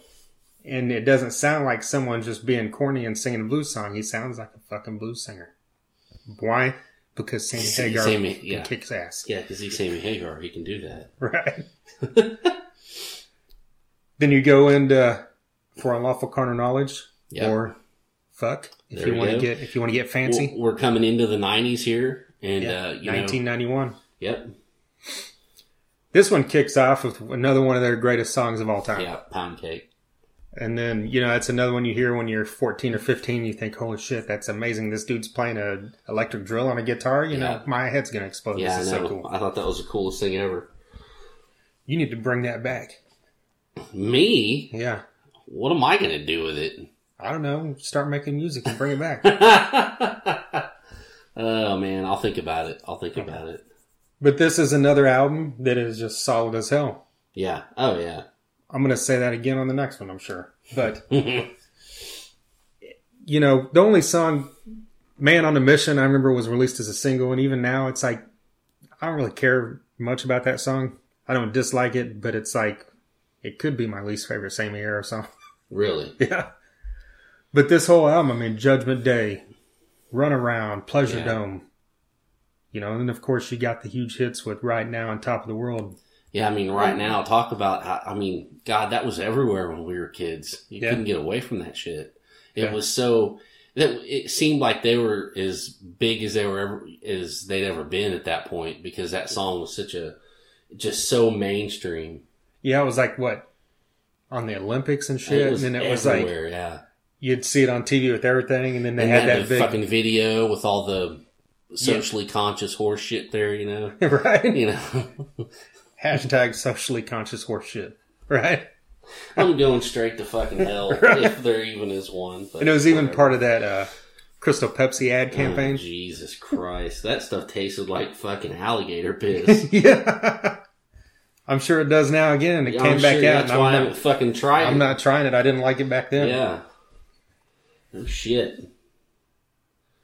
and it doesn't sound like someone just being corny and singing a blues song. He sounds like a fucking blues singer. Why? Because Sammy Sammy- Hagar Sammy, can yeah. kick ass. Yeah, because he's Sammy Hagar. He can do that. *laughs* Right. *laughs* then you go into for unlawful carnal knowledge Yeah. or fuck if There you want to get if you want to get fancy. We're we're coming into the 90s here. And, Yeah, uh, you know, 1991. yep. This one kicks off with another one of their greatest songs of all time. Yeah, pound cake. And then, you know, that's another one you hear when you're 14 or 15. You think, holy shit, that's amazing. This dude's playing a electric drill on a guitar. You know, my head's going to explode. Yeah, I this is know. so cool. I thought that was the coolest thing ever. You need to bring that back. Me? Yeah. What am I going to do with it? I don't know. Start making music and bring it back. *laughs* oh, man. I'll think about it. I'll think about it. but this is another album that is just solid as hell. Yeah. Oh, yeah. I'm going to say that again on the next one, I'm sure. But, *laughs* you know, the only song, Man on a Mission, I remember was released as a single. And even now, it's like, I don't really care much about that song. I don't dislike it, but it's like, it could be my least favorite Sammy Era song. *laughs* really? yeah. But this whole album, I mean, Judgment Day, Run Around, Pleasure Yeah. Dome, you know, and then of course you got the huge hits with Right Now on Top of the World. Yeah, I mean, right now, talk about how, I mean, God, that was everywhere when we were kids. You Yeah. couldn't get away from that shit. It Yeah. was so, that it seemed like they were as big as they were ever, as they'd ever been at that point because that song was such a, just so mainstream. Yeah, it was like what? On the Olympics and shit. It was and then it was like, yeah. you'd see it on TV with everything, and then they and had that big. fucking video with all the socially conscious horse shit there, you know? *laughs* right? You know? *laughs* Hashtag socially conscious horse shit. Right? I'm going straight to fucking *laughs* hell Right. if there even is one. And it was even whatever. part of that uh, Crystal Pepsi ad Oh, campaign. Jesus Christ. That stuff tasted like fucking alligator piss. yeah. I'm sure it does now again. It Yeah, came I'm back sure out. That's why I I'm, haven't fucking tried I'm it. not trying it. I didn't like it back then. Yeah. Oh, shit.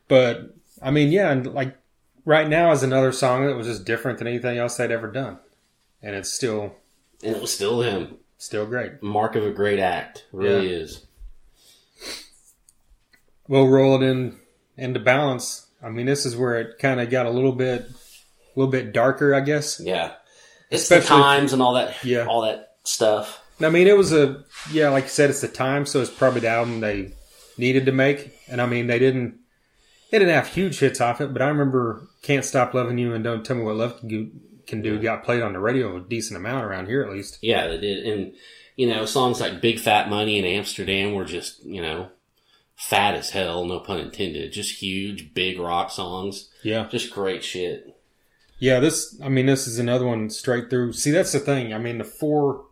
But I mean, yeah, and like right now is another song that was just different than anything else they'd ever done, and it's still And it was still him. still great. Mark of a great act. Really Yeah. is. We'll roll it in into balance. I mean, this is where it kind of got a little bit, a little bit darker, I guess. Yeah. It's the Especially- times and all that. Yeah. All that stuff. I mean, it was a yeah, like you said, it's the time, so it's probably the album they needed to make. And I mean, they didn't they didn't have huge hits off it, but I remember "Can't Stop Loving You" and "Don't Tell Me What Love Can Do" can do got played on the radio a decent amount around here, at least. Yeah, they did. And, you know, songs like Big Fat Money and Amsterdam were just, you know, fat as hell, no pun intended. Just huge, big rock songs. Yeah, Just great shit. Yeah. This, I mean, this is another one straight through. See, that's the thing. I mean, the four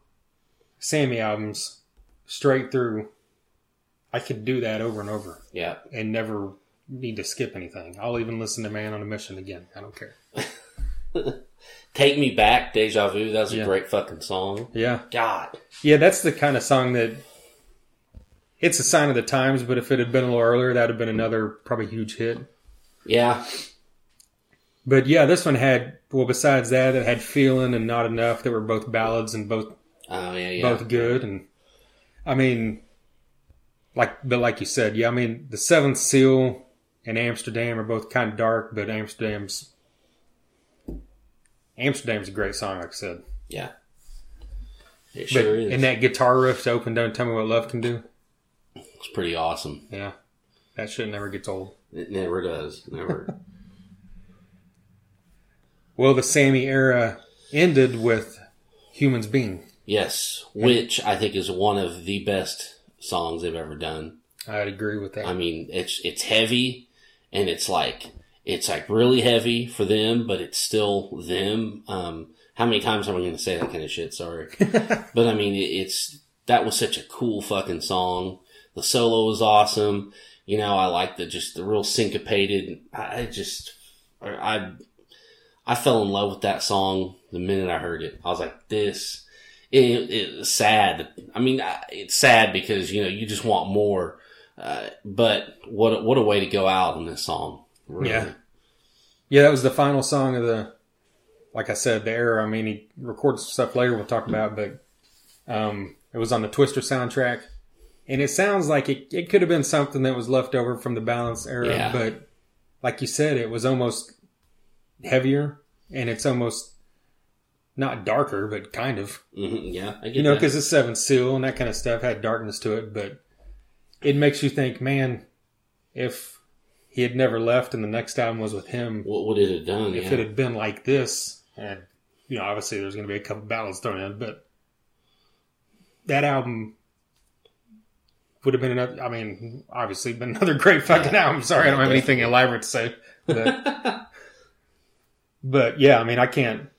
Sammy albums straight through. I could do that over and over Yeah. and never need to skip anything. I'll even listen to "Man on a Mission" again. I don't care. *laughs* Take Me Back, Deja Vu. That was a great fucking song. Yeah. God. Yeah, that's the kind of song that it's a sign of the times, but if it had been a little earlier, that would have been another probably huge hit. Yeah. But yeah, this one had well besides that it had feeling and not enough that were both ballads and both Oh, yeah, yeah. both good and I mean like but like you said, yeah, I mean the Seventh Seal and Amsterdam are both kind of dark, but Amsterdam's Amsterdam's a great song, like I said. Yeah. It But sure is. and that guitar riff to open "Don't Tell Me What Love Can Do." It's pretty awesome. Yeah, that shit never gets old. It never does. Never. *laughs* Well, the Sammy era ended with Humans Being. yes, which I think is one of the best songs they've ever done. I'd agree with that. I mean, it's it's heavy, and it's like it's like really heavy for them, but it's still them. Um, how many times am I going to say that kind of shit? Sorry, *laughs* but I mean, it's that was such a cool fucking song. The solo was awesome. You know, I like the just the real syncopated. I I just I I fell in love with that song the minute I heard it. I was like, this. It, it was sad. I mean, it's sad because you know you just want more. Uh, but what a, what a way to go out on this song. Really. Yeah. Yeah, that was the final song of the, like I said, the era. I mean, he recorded some stuff later we'll talk about, but um, it was on the Twister soundtrack. And it sounds like it, it could have been something that was left over from the Balance era, Yeah. but like you said, it was almost heavier and it's almost not darker, but kind of. Mhm, yeah, You know, because the Seventh Seal and that kind of stuff had darkness to it, but it makes you think, man, if he had never left and the next album was with him, what would it have done? if yeah. it had been like this, and you know, obviously there's going to be a couple ballads thrown in, but that album would have been another. I mean, obviously, been *laughs* another great fucking album. Sorry, I don't have anything elaborate to say, but *laughs* but yeah, I mean, I can't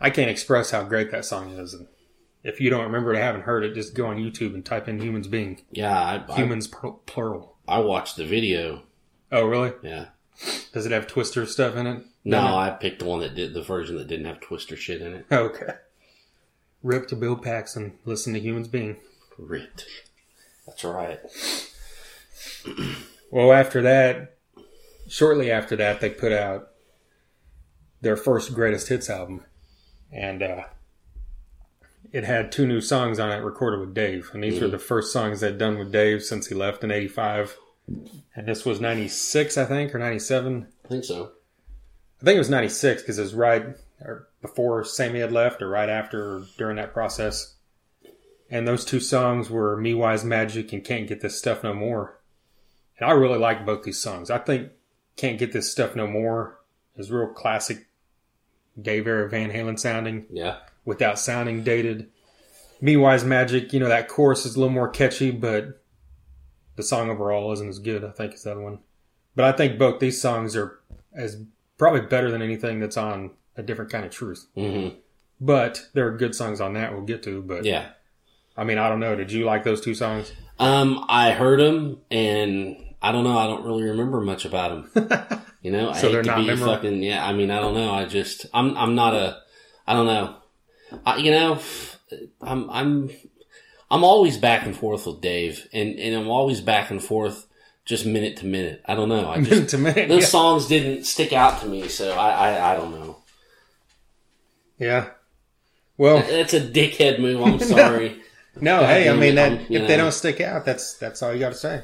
I can't express how great that song is. And if you don't remember it, haven't heard it, just go on YouTube and type in "humans being yeah, I, I, humans pl- plural." I watched the video. Oh, really? Yeah. Does it have Twister stuff in it? No? I picked the one that did the version that didn't have Twister shit in it. Okay. Rip to Bill Paxton. Listen to humans being. Ripped. That's right. *clears throat* Well, after that, shortly after that, they put out their first greatest hits album, and uh, it had two new songs on it recorded with Dave, and these were the first songs they'd done with Dave since he left in '85. And this was '96, I think, or '97. I think so. I think it was '96 because it was right or before Sammy had left, or right after, or during that process. And those two songs were "Me Wise Magic" and "Can't Get This Stuff No More." And I really like both these songs. I think "Can't Get This Stuff No More" is real classic Dave era Van Halen sounding Yeah. without sounding dated. Me Wise Magic, you know that chorus is a little more catchy, but the song overall isn't as good. I think the other one. But I think both these songs are as probably better than anything that's on a different kind of truth. hmm But there are good songs on that we'll get to. But Yeah. I mean, I don't know. Did you like those two songs? Um, I heard them, and I don't know. I don't really remember much about them. *laughs* You know, I So hate they're to not be memorable? fucking. Yeah, I mean, I don't know. I just, I'm, I'm not a, I don't know. I, you know, I'm, I'm, I'm always back and forth with Dave, and and I'm always back and forth, just minute to minute. I don't know. I just Minute to minute. those Yeah. songs didn't stick out to me, so I, I, I don't know. yeah. Well, That's a dickhead move. I'm *laughs* sorry. no. God hey, I mean that if you they don't stick out, that's that's all you got to say.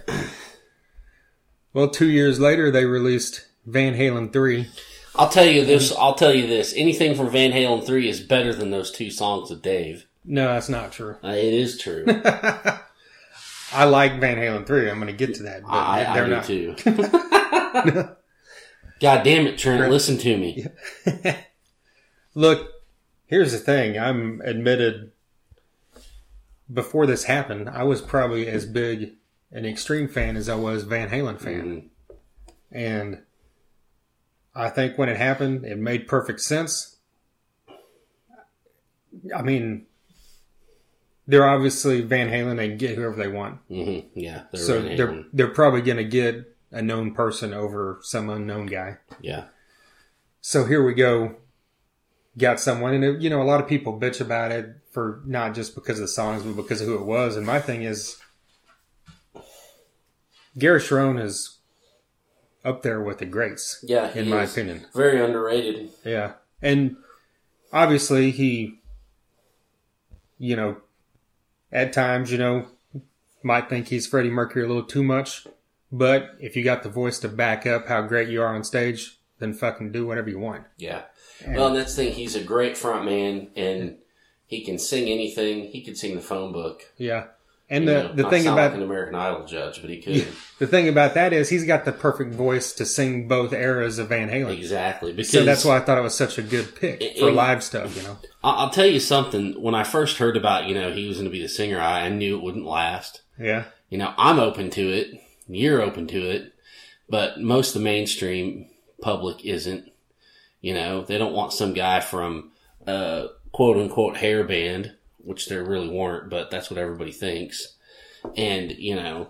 Well, two years later, they released Van Halen three. I'll tell you this. I'll tell you this. Anything from Van Halen three is better than those two songs with Dave. No, that's not true. Uh, it is true. *laughs* I like Van Halen three. I'm going to get to that. But I, I do not. too. *laughs* *laughs* God damn it, Trent! Listen to me. Look, here's the thing. I'm admitted. Before this happened, I was probably as big an extreme fan as I was Van Halen fan, Mhm. and I think when it happened, it made perfect sense. I mean, they're obviously Van Halen. They can get whoever they want. Mhm. Yeah. they're so they're they're probably going to get a known person over some unknown guy. Yeah. So here we go. Got someone, and it, you know, a lot of people bitch about it for not just because of the songs, but because of who it was. And my thing is, Gary Cherone is up there with the greats, Yeah. in my opinion. very underrated. Yeah, and obviously he, you know, at times, you know, might think he's Freddie Mercury a little too much. But if you got the voice to back up how great you are on stage, then fucking do whatever you want. Yeah. Well, and that's the thing. He's a great front man, and he can sing anything. He could sing the phone book. Yeah. And You the, know, the thing about like an American Idol judge, but he could the thing about that is he's got the perfect voice to sing both eras of Van Halen. exactly because So that's why I thought it was such a good pick for And- live stuff. You know, I'll tell you something. When I first heard about you know he was going to be the singer, I I knew it wouldn't last. yeah, You know, I'm open to it. You're open to it, but most of the mainstream public isn't. You know, they don't want some guy from uh, quote unquote hair band, which there really weren't, but that's what everybody thinks. And you know,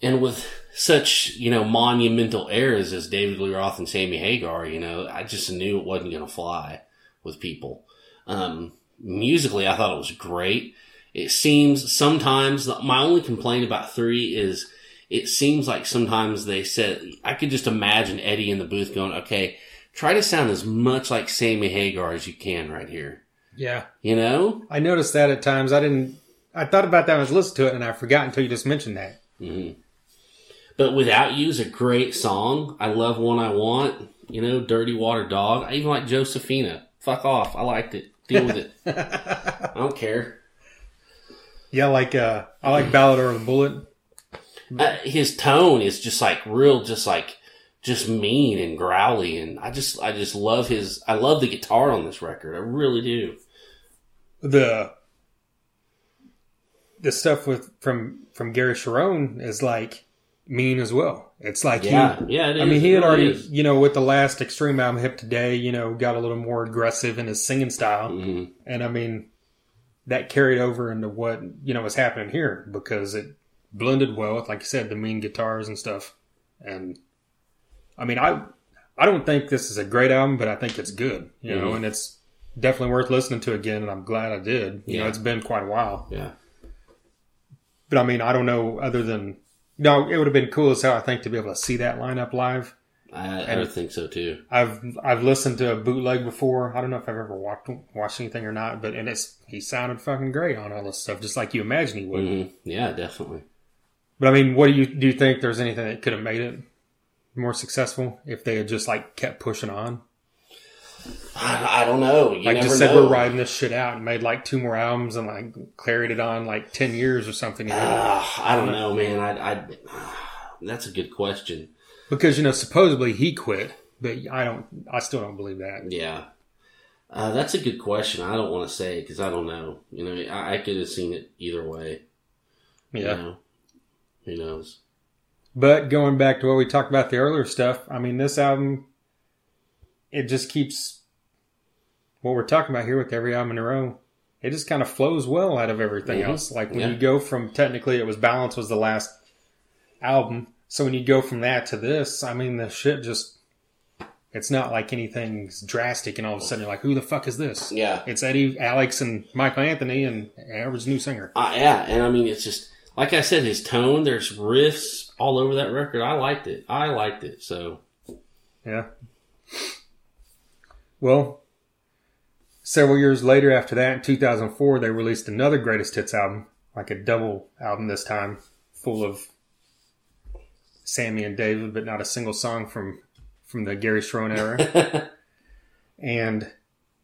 and with such you know monumental eras as David Lee Roth and Sammy Hagar, you know, I just knew it wasn't going to fly with people. Um, musically, I thought it was great. It seems sometimes my only complaint about three is it seems like sometimes they said I could just imagine Eddie in the booth going, "Okay, try to sound as much like Sammy Hagar as you can right here." Yeah. You know, I noticed that at times. I didn't. I thought about that when I was listening to it, and I forgot until you just mentioned that. hmm but "Without You" is a great song. I love "One I Want." You know, "Dirty Water Dog." I even like Josephina. Fuck off. I liked it. Deal with it. *laughs* I don't care. Yeah, like uh, I like Ballot or the Bullet. uh, his tone is just like real, just like just mean and growly, and I just I just love his. I love the guitar on this record. I really do. The the stuff with from from Gary Cherone is like mean as well. It's like Yeah, he. yeah. It is. I mean, he had already, you know, with the last Extreme album, Hip Today, you know, got a little more aggressive in his singing style. Mhm. And I mean, that carried over into what, you know, was happening here because it blended well with, like you said, the mean guitars and stuff. And I mean, I, I don't think this is a great album, but I think it's good, you know, Mhm. and it's definitely worth listening to again. And I'm glad I did. You know, it's been quite a while. Yeah, But I mean, I don't know other than, no, it would have been cool as hell, I think, to be able to see that lineup live. I, I would think so too. I've I've listened to a bootleg before. I don't know if I've ever watched watched anything or not, but and it's he sounded fucking great on all this stuff, just like you imagine he would. hmm Yeah, definitely. But I mean, what do you do? You think there's anything that could have made it more successful if they had just like kept pushing on? I, I don't know. You like just said, know. we're riding this shit out and made like two more albums and like carried it on like ten years or something. You know? Ah, I don't know, man. I, I that's a good question. because you know supposedly he quit, but I don't. I still don't believe that. Yeah. Uh, that's a good question. I don't want to say because I don't know. You know, I, I could have seen it either way. you Yeah. know. Who knows? But going back to what we talked about the earlier stuff, I mean, this album, it just keeps what we're talking about here with every album in a row. It just kind of flows well out of everything Mhm. else. Like when Yeah. you go from technically it was Balance was the last album, so when you go from that to this, I mean, the shit just it's not like anything's drastic, and all of a sudden you're like, who the fuck is this? Yeah. It's Eddie, Alex, and Michael Anthony, and Average new singer. Uh, yeah, and I mean, it's just like I said, his tone. There's riffs all over that record. I liked it. I liked it. So Yeah. Well, several years later after that, in 2004, they released another greatest hits album, like a double album this time, full of Sammy and David, but not a single song from from the Gary Cherone era. *laughs* and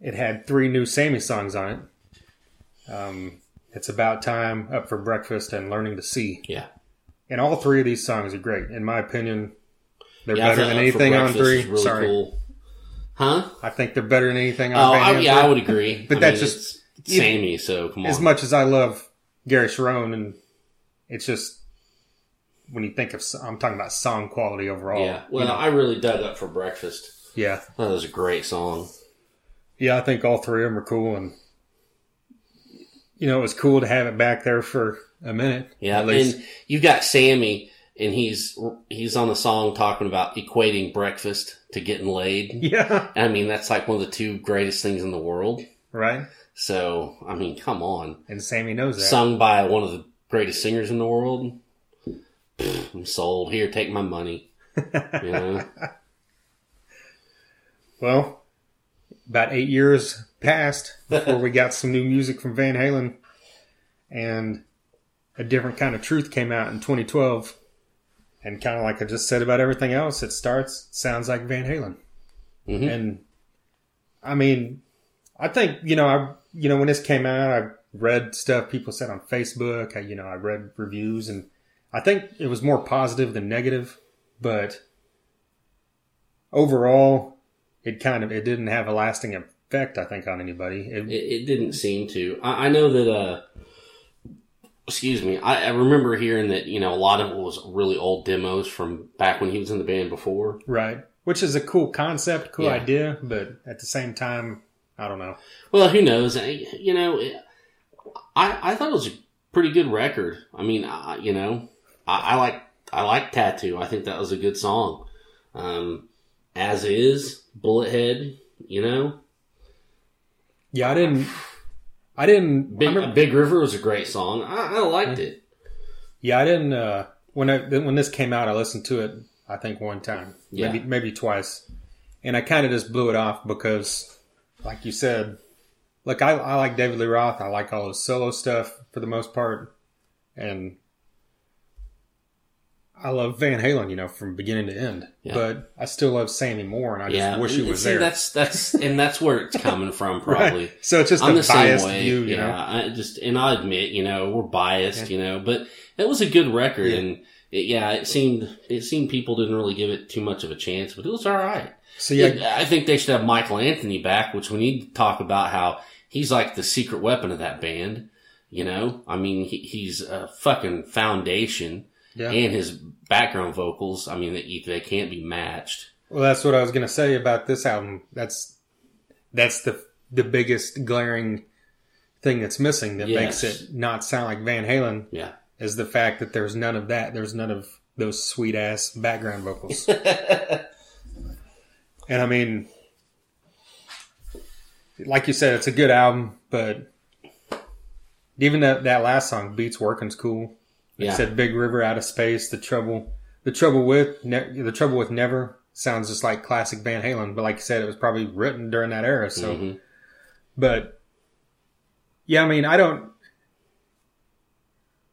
it had three new Sammy songs on it. Um, it's about time, up for breakfast, and learning to see. yeah, And all three of these songs are great, in my opinion. They're yeah, better than anything on three. Really Sorry. cool. Huh? I think they're better than anything Oh, on Van I, yeah, I would agree. *laughs* But I that's mean, just- it's- Sammy. So come on. As much as I love Gary Cherone, and it's just when you think of, I'm talking about song quality overall. yeah. Well, you know. I really dug up for breakfast. yeah, That was a great song. yeah. I think all three of them are cool, and you know, it was cool to have it back there for a minute. Yeah, and you got Sammy, and he's he's on the song talking about equating breakfast to getting laid. *laughs* yeah, I mean, that's like one of the two greatest things in the world. right. So, I mean, come on. And Sammy knows that. Sung by one of the greatest singers in the world. Pfft, I'm sold. Here, take my money. *laughs* You know? Well, about eight years passed before we got some new music from Van Halen, and a different kind of truth came out in 2012. And kind of like I just said about everything else, it starts sounds like Van Halen, Mhm. and I mean, I think you know, I you know when this came out, I read stuff people said on Facebook. I, you know, I read reviews, and I think it was more positive than negative. But overall, it kind of it didn't have a lasting effect. I think on anybody. It, It, it didn't seem to. I, I know that. uh Excuse me. I, I remember hearing that you know a lot of it was really old demos from back when he was in the band before. right, which is a cool concept, cool Yeah. idea, but at the same time, I don't know. Well, who knows? I- You know, I I thought it was a pretty good record. I mean, I, you know, I, I like I like Tattoo. I think that was a good song. Um, as is Bullet Head. You know, Yeah, I didn't. I didn't. I Big, remember- Big River was a great song. I, I liked it. Yeah, I didn't. Uh, when I when this came out, I listened to it. I think one time, Yeah. maybe maybe twice, and I kind of just blew it off because, like you said, look, I, I like David Lee Roth. I like all his solo stuff for the most part, and I love Van Halen. You know, from beginning to end. Yeah. But I still love Sammy Moore, and I just yeah, wish he was see, there. That's that's and that's where it's *laughs* coming from, probably. Right. So it's just I'm a the same biased way. view, you yeah, know. I just and I admit, you know, we're biased, you know, but it was a good record, and it, yeah, it seemed it seemed people didn't really give it too much of a chance, but it was all right. So yeah, Yeah, I think they should have Michael Anthony back, which we need to talk about how he's like the secret weapon of that band. You know, I mean, he, he's a fucking foundation, yeah. and his background vocals. I mean, they, they can't be matched. Well, that's what I was gonna say about this album. That's that's the the biggest glaring thing that's missing that Yes. makes it not sound like Van Halen Yeah, is the fact that there's none of that. There's none of those sweet ass background vocals. *laughs* and I mean, like you said, it's a good album, but even that that last song, "Beats Working's" cool. Yeah. I said, "Big River," "Out of Space," the trouble, the trouble with ne- the trouble with never sounds just like classic Van Halen. But like you said, it was probably written during that era. So, Mhm. but yeah, I mean, I don't.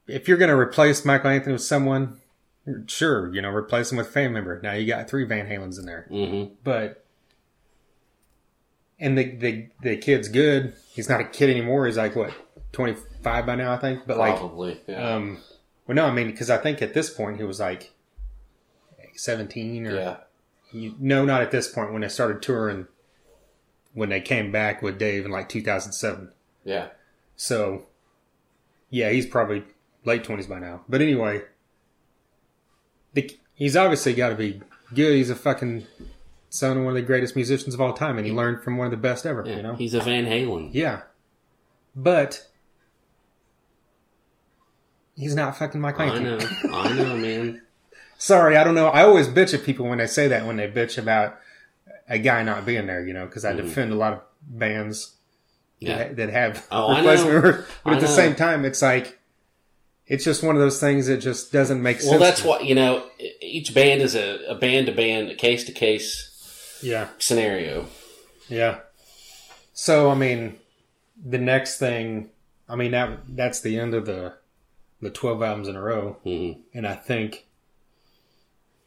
If you're going to replace Michael Anthony with someone, sure, you know, replace him with a family member. Now you got three Van Halens in there, Mhm. but and the the the kid's good. He's not a kid anymore. He's like what twenty five by now, I think. But like, probably. Yeah. um, well, no, I mean, because I think at this point he was like seventeen or yeah. you, no, not at this point when they started touring. When they came back with Dave in like 2007. Yeah. So, yeah, he's probably late twenties by now. But anyway, the, he's obviously got to be good. He's a fucking son of one of the greatest musicians of all time, and he learned from one of the best ever. Yeah. You know, He's a Van Halen. yeah. But he's not fucking Michael I know. *laughs* I know, man. Sorry, I don't know. I always bitch at people when they say that when they bitch about a guy not being there. You know, because I mm-hmm. defend a lot of bands. Yeah. that, that have Oh, replacement But I at the know. same time, it's like it's just one of those things that just doesn't make sense. Well, that's what you know. Each band is a, a band to band, a case to case Yeah, scenario. yeah. So I mean, the next thing, I mean that that's the end of the the twelve albums in a row, hmm and I think,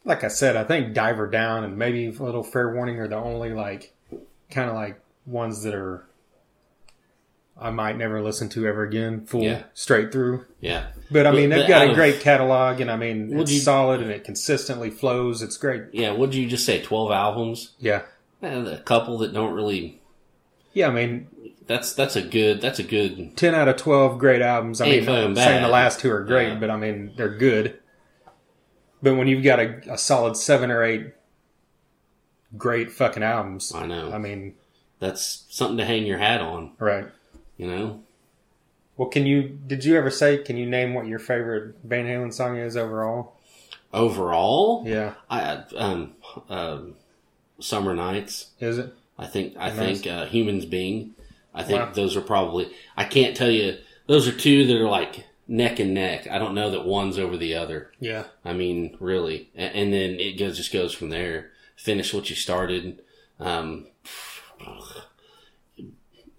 like I said, I think Diver Down and maybe a little Fair Warning are the only like kind of like ones that are. I might never listen to ever again, full Yeah. straight through. Yeah. But I mean, But- they've but got a of- great catalog, and I mean, it's you- solid and it consistently flows. It's great. Yeah. What did you just say? Twelve albums. Yeah, And a couple that don't really. yeah. I mean, That's that's a good. That's a good. ten out of twelve great albums. I Ain't mean, I'm saying the last two are great, Yeah. but I mean they're good. But when you've got a, a solid seven or eight great fucking albums, I know. I mean, That's something to hang your hat on. right? You know. Well, can you? Did you ever say? Can you name what your favorite Van Halen song is overall? Overall, Yeah, I um um summer nights. is it? I think I Nice. think uh, humans being. I think Wow. those are probably. I can't tell you. Those are two that are like neck and neck. I don't know that one's over the other. Yeah, I mean, really, and, then it goes just goes from there. Finish what you started. Um,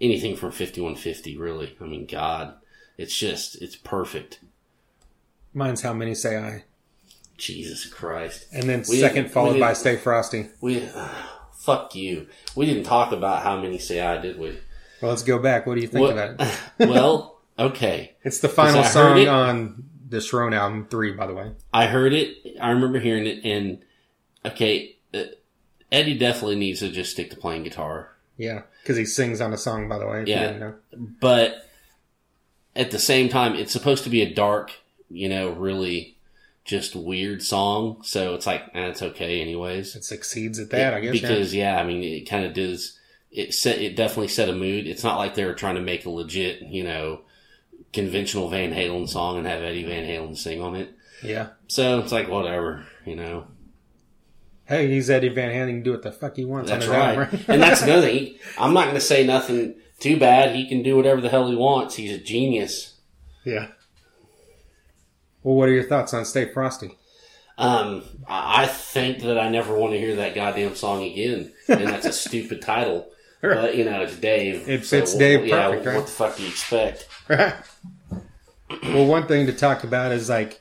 anything from fifty one fifty, really. I mean, God, it's just it's perfect. mine's how many say I, Jesus Christ. and then We second followed by Stay Frosty. We fuck you. We didn't talk about how many say I did we. Well, let's go back. What do you think What- of that? well, Okay, It's the final song it. on the Cherone album three, by the way. I heard it. I remember hearing it, and okay, uh, Eddie definitely needs to just stick to playing guitar. Yeah, because he sings on a song, by the way. Yeah. you didn't know. But at the same time, it's supposed to be a dark, you know, really just weird song. So it's like, eh, it's okay, anyways. It succeeds at that, I guess. yeah. because yeah. I mean, it kind of does. It set. It definitely set a mood. It's not like they were trying to make a legit, you know, conventional Van Halen song and have Eddie Van Halen sing on it. yeah. So it's like whatever, you know. Hey, he's Eddie Van Halen. He can do what the fuck he wants. That's on his album, right. and that's *laughs* another thing. I'm not going to say nothing too bad. He can do whatever the hell he wants. He's a genius. yeah. Well, what are your thoughts on Stay Frosty? Um, I think that I never want to hear that goddamn song again, and that's a stupid title. But you know, it's Dave. It fits Dave yeah, perfect, right? What the fuck do you expect? *laughs* well, one thing to talk about is like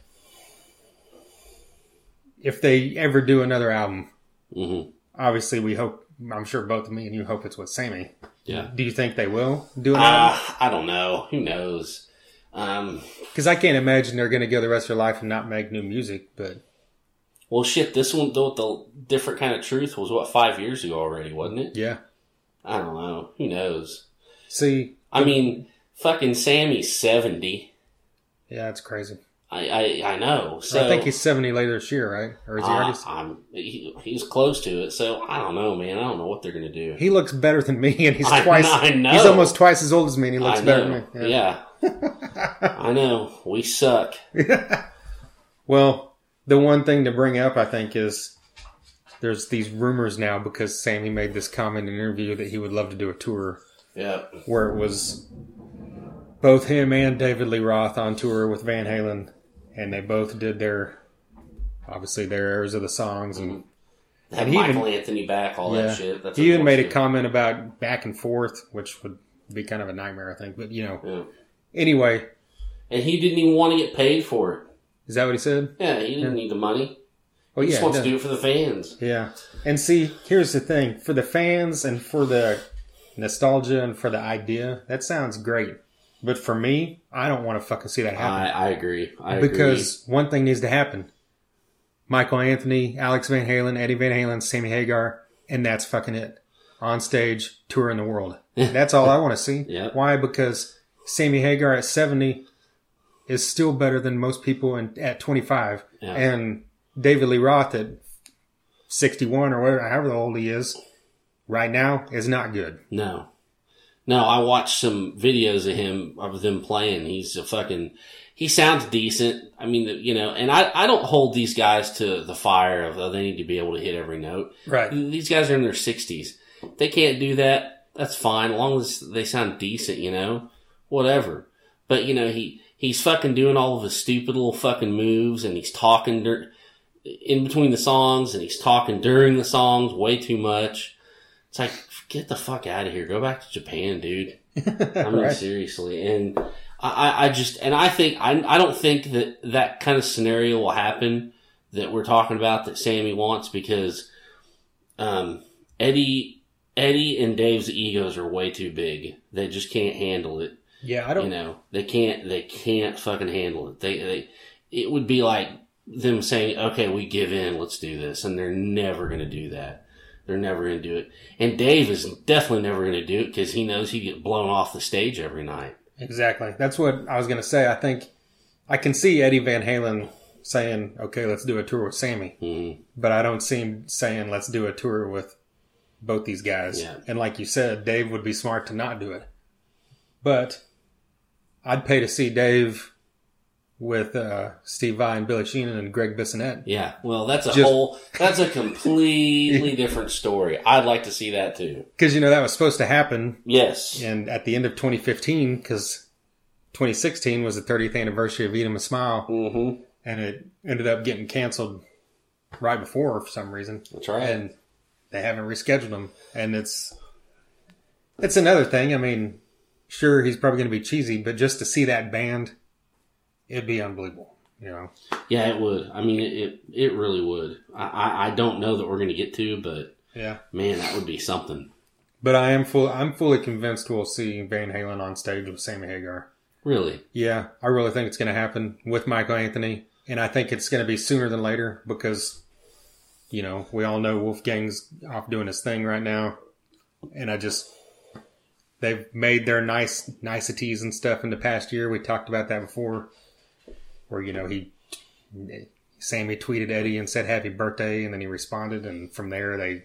if they ever do another album. hmm Obviously, we hope. I'm sure both of me and you hope it's with Sammy. Yeah. Do you think they will do an album? Uh, I don't know. Who knows? Um, Because I can't imagine they're going to go the rest of their life and not make new music. But well, shit. This one, though, the different kind of truth was what five years ago already, wasn't it? yeah, I don't know. Who knows? see, I mean, fucking Sammy's seventy. yeah, it's crazy. I I, I know. So I think he's 70 later this year, right? Or is he already? I'm he, he's close to it. So I don't know, man. I don't know what they're gonna do. He looks better than me, and he's *laughs* I- twice. I know. He's almost twice as old as me, and he looks I better than me. Yeah. *laughs* I know. We suck. *laughs* Well, the one thing to bring up, I think, is there's these rumors now because Sammy made this comment in an interview that he would love to do a tour Yeah. where it was both him and David Lee Roth on tour with Van Halen, and they both did their obviously their airs of the songs, and Have And Michael even- Anthony back, all yeah, that shit. That's he even made a comment about back and forth, which would be kind of a nightmare, I think. But you know, Yeah. anyway, And he didn't even want to get paid for it. is that what he said? Yeah, he didn't need the money. Oh yeah, just wants to do it for the fans. Yeah. And see, here's the thing for the fans and for the nostalgia and for the idea, that sounds great. But for me, I don't want to fucking see that happen. I, I agree. I because one thing needs to happen Michael Anthony, Alex Van Halen, Eddie Van Halen, Sammy Hagar, and that's fucking it. On stage, touring the world. *laughs* That's all I want to see. Yep. Why? Because Sammy Hagar at 70 is still better than most people in, at 25. Yeah. And David Lee Roth at 61 or whatever, however old he is, right now is not good. No. No, I watched some videos of him, of them playing. He's a fucking, he sounds decent. I mean, you know, and I, I don't hold these guys to the fire of, oh, they need to be able to hit every note. Right. These guys are in their 60s. They can't do that. That's fine. As long as they sound decent, you know, whatever. But, you know, he, he's fucking doing all of his stupid little fucking moves and he's talking dur- in between the songs and he's talking during the songs way too much. It's like, get the fuck out of here. Go back to Japan, dude. *laughs* I mean, Right. seriously. And I, I- I just, and I think, I, I don't think that that kind of scenario will happen that we're talking about that Sammy wants because, um, Eddie, Eddie and Dave's egos are way too big. They just can't handle it. Yeah, I don't. You know, they can't, they can't fucking handle it. They, they, it would be like them saying, okay, we give in, let's do this. And they're never going to do that. They're never going to do it. And Dave is definitely never going to do it because he knows he'd get blown off the stage every night. Exactly. That's what I was going to say. I think I can see Eddie Van Halen saying, okay, let's do a tour with Sammy. Mhm. But I don't see him saying, let's do a tour with both these guys. Yeah. And like you said, Dave would be smart to not do it. But I'd pay to see Dave with uh, Steve Vai and Billy Sheehan and Greg Bissonette. Yeah. Well, that's a Just- whole, that's a completely different story. I'd like to see that too. Because, you know, that was supposed to happen Yes. and at the end of 2015, because 2016 was the 30th anniversary of Eat 'em and Smile. Mm-hmm. and it ended up getting canceled right before for some reason. That's right. And they haven't rescheduled them. And it's it's another thing. I mean, sure he's probably going to be cheesy, but just to see that band, it'd be unbelievable. You know, Yeah, it would. I mean, it, it, really would. I, I, I don't know that we're going to get to, but yeah. man, that would be something. But I am full. I'm fully convinced we'll see Van Halen on stage with Sammy Hagar. Really? Yeah, I really think it's going to happen with Michael Anthony, and I think it's going to be sooner than later because, you know, we all know Wolfgang's off doing his thing right now, and I just they've made their nice niceties and stuff in the past year. We talked about that before, where you know he Sammy tweeted Eddie and said happy birthday, and then he responded, and from there they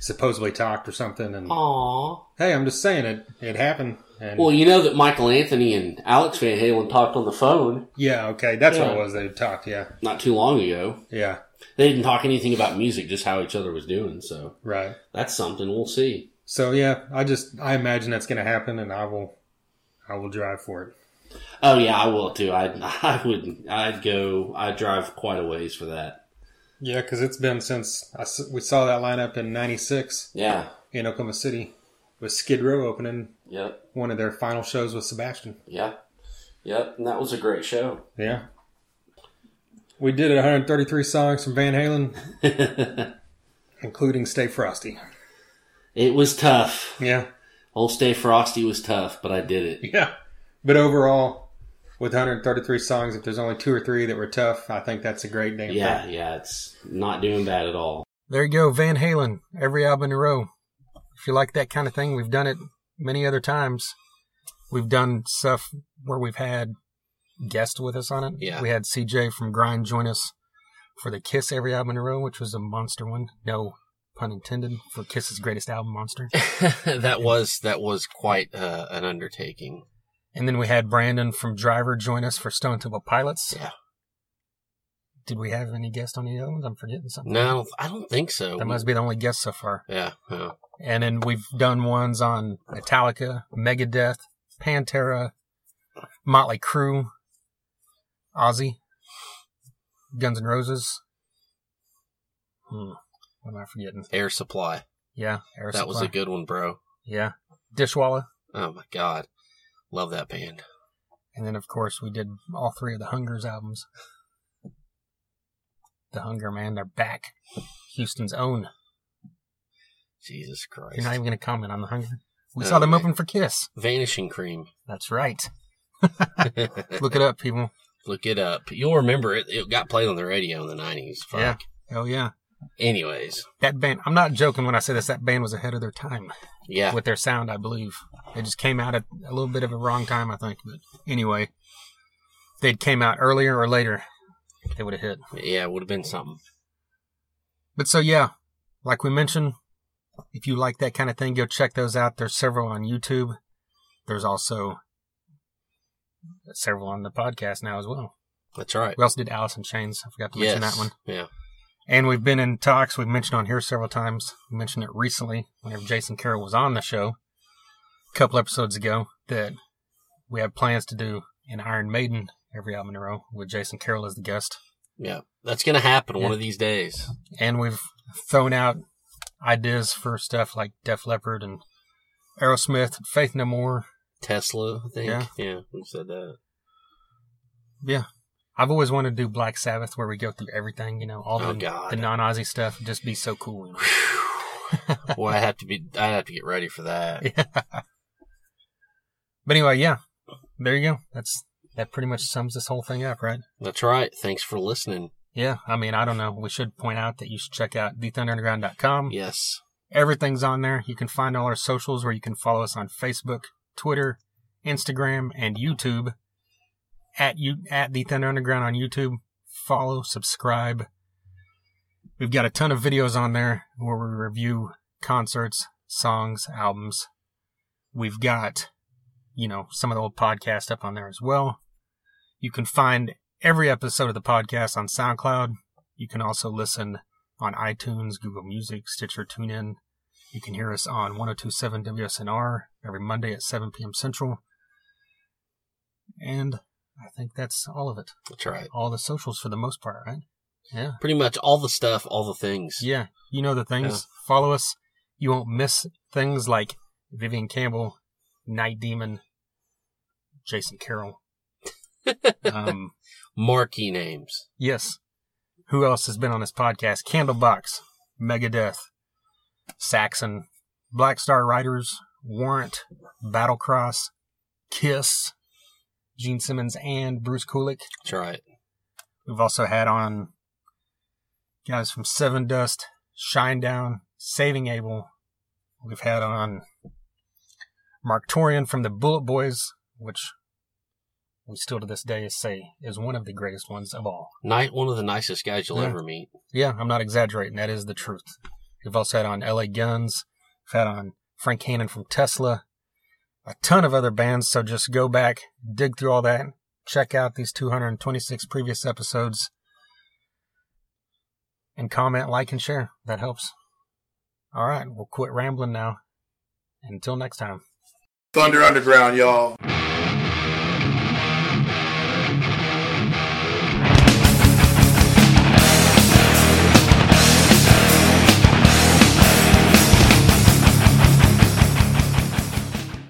supposedly talked or something. And Aww. hey, I'm just saying it it happened. And Well, you know that Michael Anthony and Alex Van Halen talked on the phone yeah, okay, that's what it was. They talked. Yeah, not too long ago. yeah, They didn't talk anything about music, just how each other was doing. So right. that's something we'll see. So yeah, I just I imagine that's going to happen, and I will I will drive for it. Oh yeah, I will too. I *laughs* I would I'd go. I'd drive quite a ways for that. Yeah, because it's been since I we saw that lineup in '96 Yeah. in Oklahoma City with Skid Row opening Yep. one of their final shows with Sebastian. Yeah. Yep. And that was a great show. Yeah, we did 133 songs from Van Halen, *laughs* including "Stay Frosty." It was tough. Yeah, Old Stay Frosty was tough, but I did it. yeah, but overall, with 133 songs, if there's only two or three that were tough, I think that's a great damn Yeah, thing. yeah. It's not doing bad at all. There you go, Van Halen, every album in a row. If you like that kind of thing, we've done it many other times. We've done stuff where we've had guests with us on it. Yeah. We had CJ from Grind join us for the Kiss every album in a row, which was a monster one. No pun intended for Kiss's greatest album, Monster. *laughs* that was that was quite uh, an undertaking. And then we had Brandon from Driver join us for Stone Temple Pilots. Yeah. Did we have any guests on any other ones? I'm forgetting something. No, I don't think so. That must be the only guest so far. Yeah. yeah. And then we've done ones on Metallica, Megadeth, Pantera, Motley Crue, Ozzy, Guns N' Roses. Hmm. What am I forgetting? Air Supply. Yeah, Air supply. That was a good one, bro. Yeah, Dishwalla. Oh my god, love that band. And then, of course, we did all three of the Hungers albums. The Hunger Man, they're back. Houston's own. Jesus Christ. You're not even going to comment on the Hunger. We No, saw them man. open for Kiss. Vanishing Cream. *laughs* That's right. *laughs* Look it up, people. Look it up. You'll remember it. It got played on the radio in the nineties. Fuck. Yeah. Yeah. Anyways, That band, I'm not joking when I say this, that band was ahead of their time yeah. with their sound, I believe. They just came out at a little bit of a wrong time, I think. But anyway, if they'd came out earlier or later, they would have hit. Yeah, it would have been something. But so, yeah, like we mentioned, if you like that kind of thing, go check those out. There's several on YouTube. There's also several on the podcast now as well. That's right. We also did Alice in Chains. I forgot to mention yes. that one. Yeah. And we've been in talks. We've mentioned on here several times. We mentioned it recently whenever Jason Carroll was on the show a couple episodes ago that we have plans to do an Iron Maiden every album in a row with Jason Carroll as the guest. Yeah. That's gonna happen one of these days. And we've thrown out ideas for stuff like Def Leppard and Aerosmith, Faith No More. Tesla, I think. Yeah. Yeah, we said that. Yeah. I've always wanted to do Black Sabbath where we go through everything, you know, all Oh, the, God. the non Ozzy stuff. Just be so cool. you know? Boy, I have to be I have to get ready for that. *laughs* Yeah. But anyway, yeah. There you go. That's that pretty much sums this whole thing up, right? That's right. Thanks for listening. Yeah. I mean, I don't know. We should point out that you should check out thethunderunderground.com. Yes. Everything's on there. You can find all our socials where you can follow us on Facebook, Twitter, Instagram, and YouTube. At you at the Thunder Underground on YouTube. Follow, subscribe. We've got a ton of videos on there where we review concerts, songs, albums. We've got, you know, some of the old podcasts up on there as well. You can find every episode of the podcast on SoundCloud. You can also listen on iTunes, Google Music, Stitcher, TuneIn. You can hear us on 1027 WSNR every Monday at 7 p.m. Central. And I think that's all of it. That's right. All the socials for the most part, right? Yeah. Pretty much all the stuff, all the things. Yeah. You know the things. Yeah. Follow us. You won't miss things like Vivian Campbell, Night Demon, Jason Carroll. *laughs* um, Marquee names. Yes. Who else has been on this podcast? Candlebox, Megadeth, Saxon, Black Star Riders, Warrant, Battlecross, Kiss, Gene Simmons and Bruce Kulick. That's right. We've also had on guys from Sevendust, Shinedown, Saving Abel. We've had on Marq Torien from the Bullet Boys, which we still to this day say is one of the greatest ones of all. Night, one of the nicest guys you'll Yeah. ever meet. Yeah, I'm not exaggerating. That is the truth. We've also had on LA Guns. We've had on Frank Hannon from Tesla. A ton of other bands. So just go back, dig through all that, check out these 226 previous episodes, and comment, like, and share. That helps. All right, we'll quit rambling now. Until next time. Thunder Underground, y'all.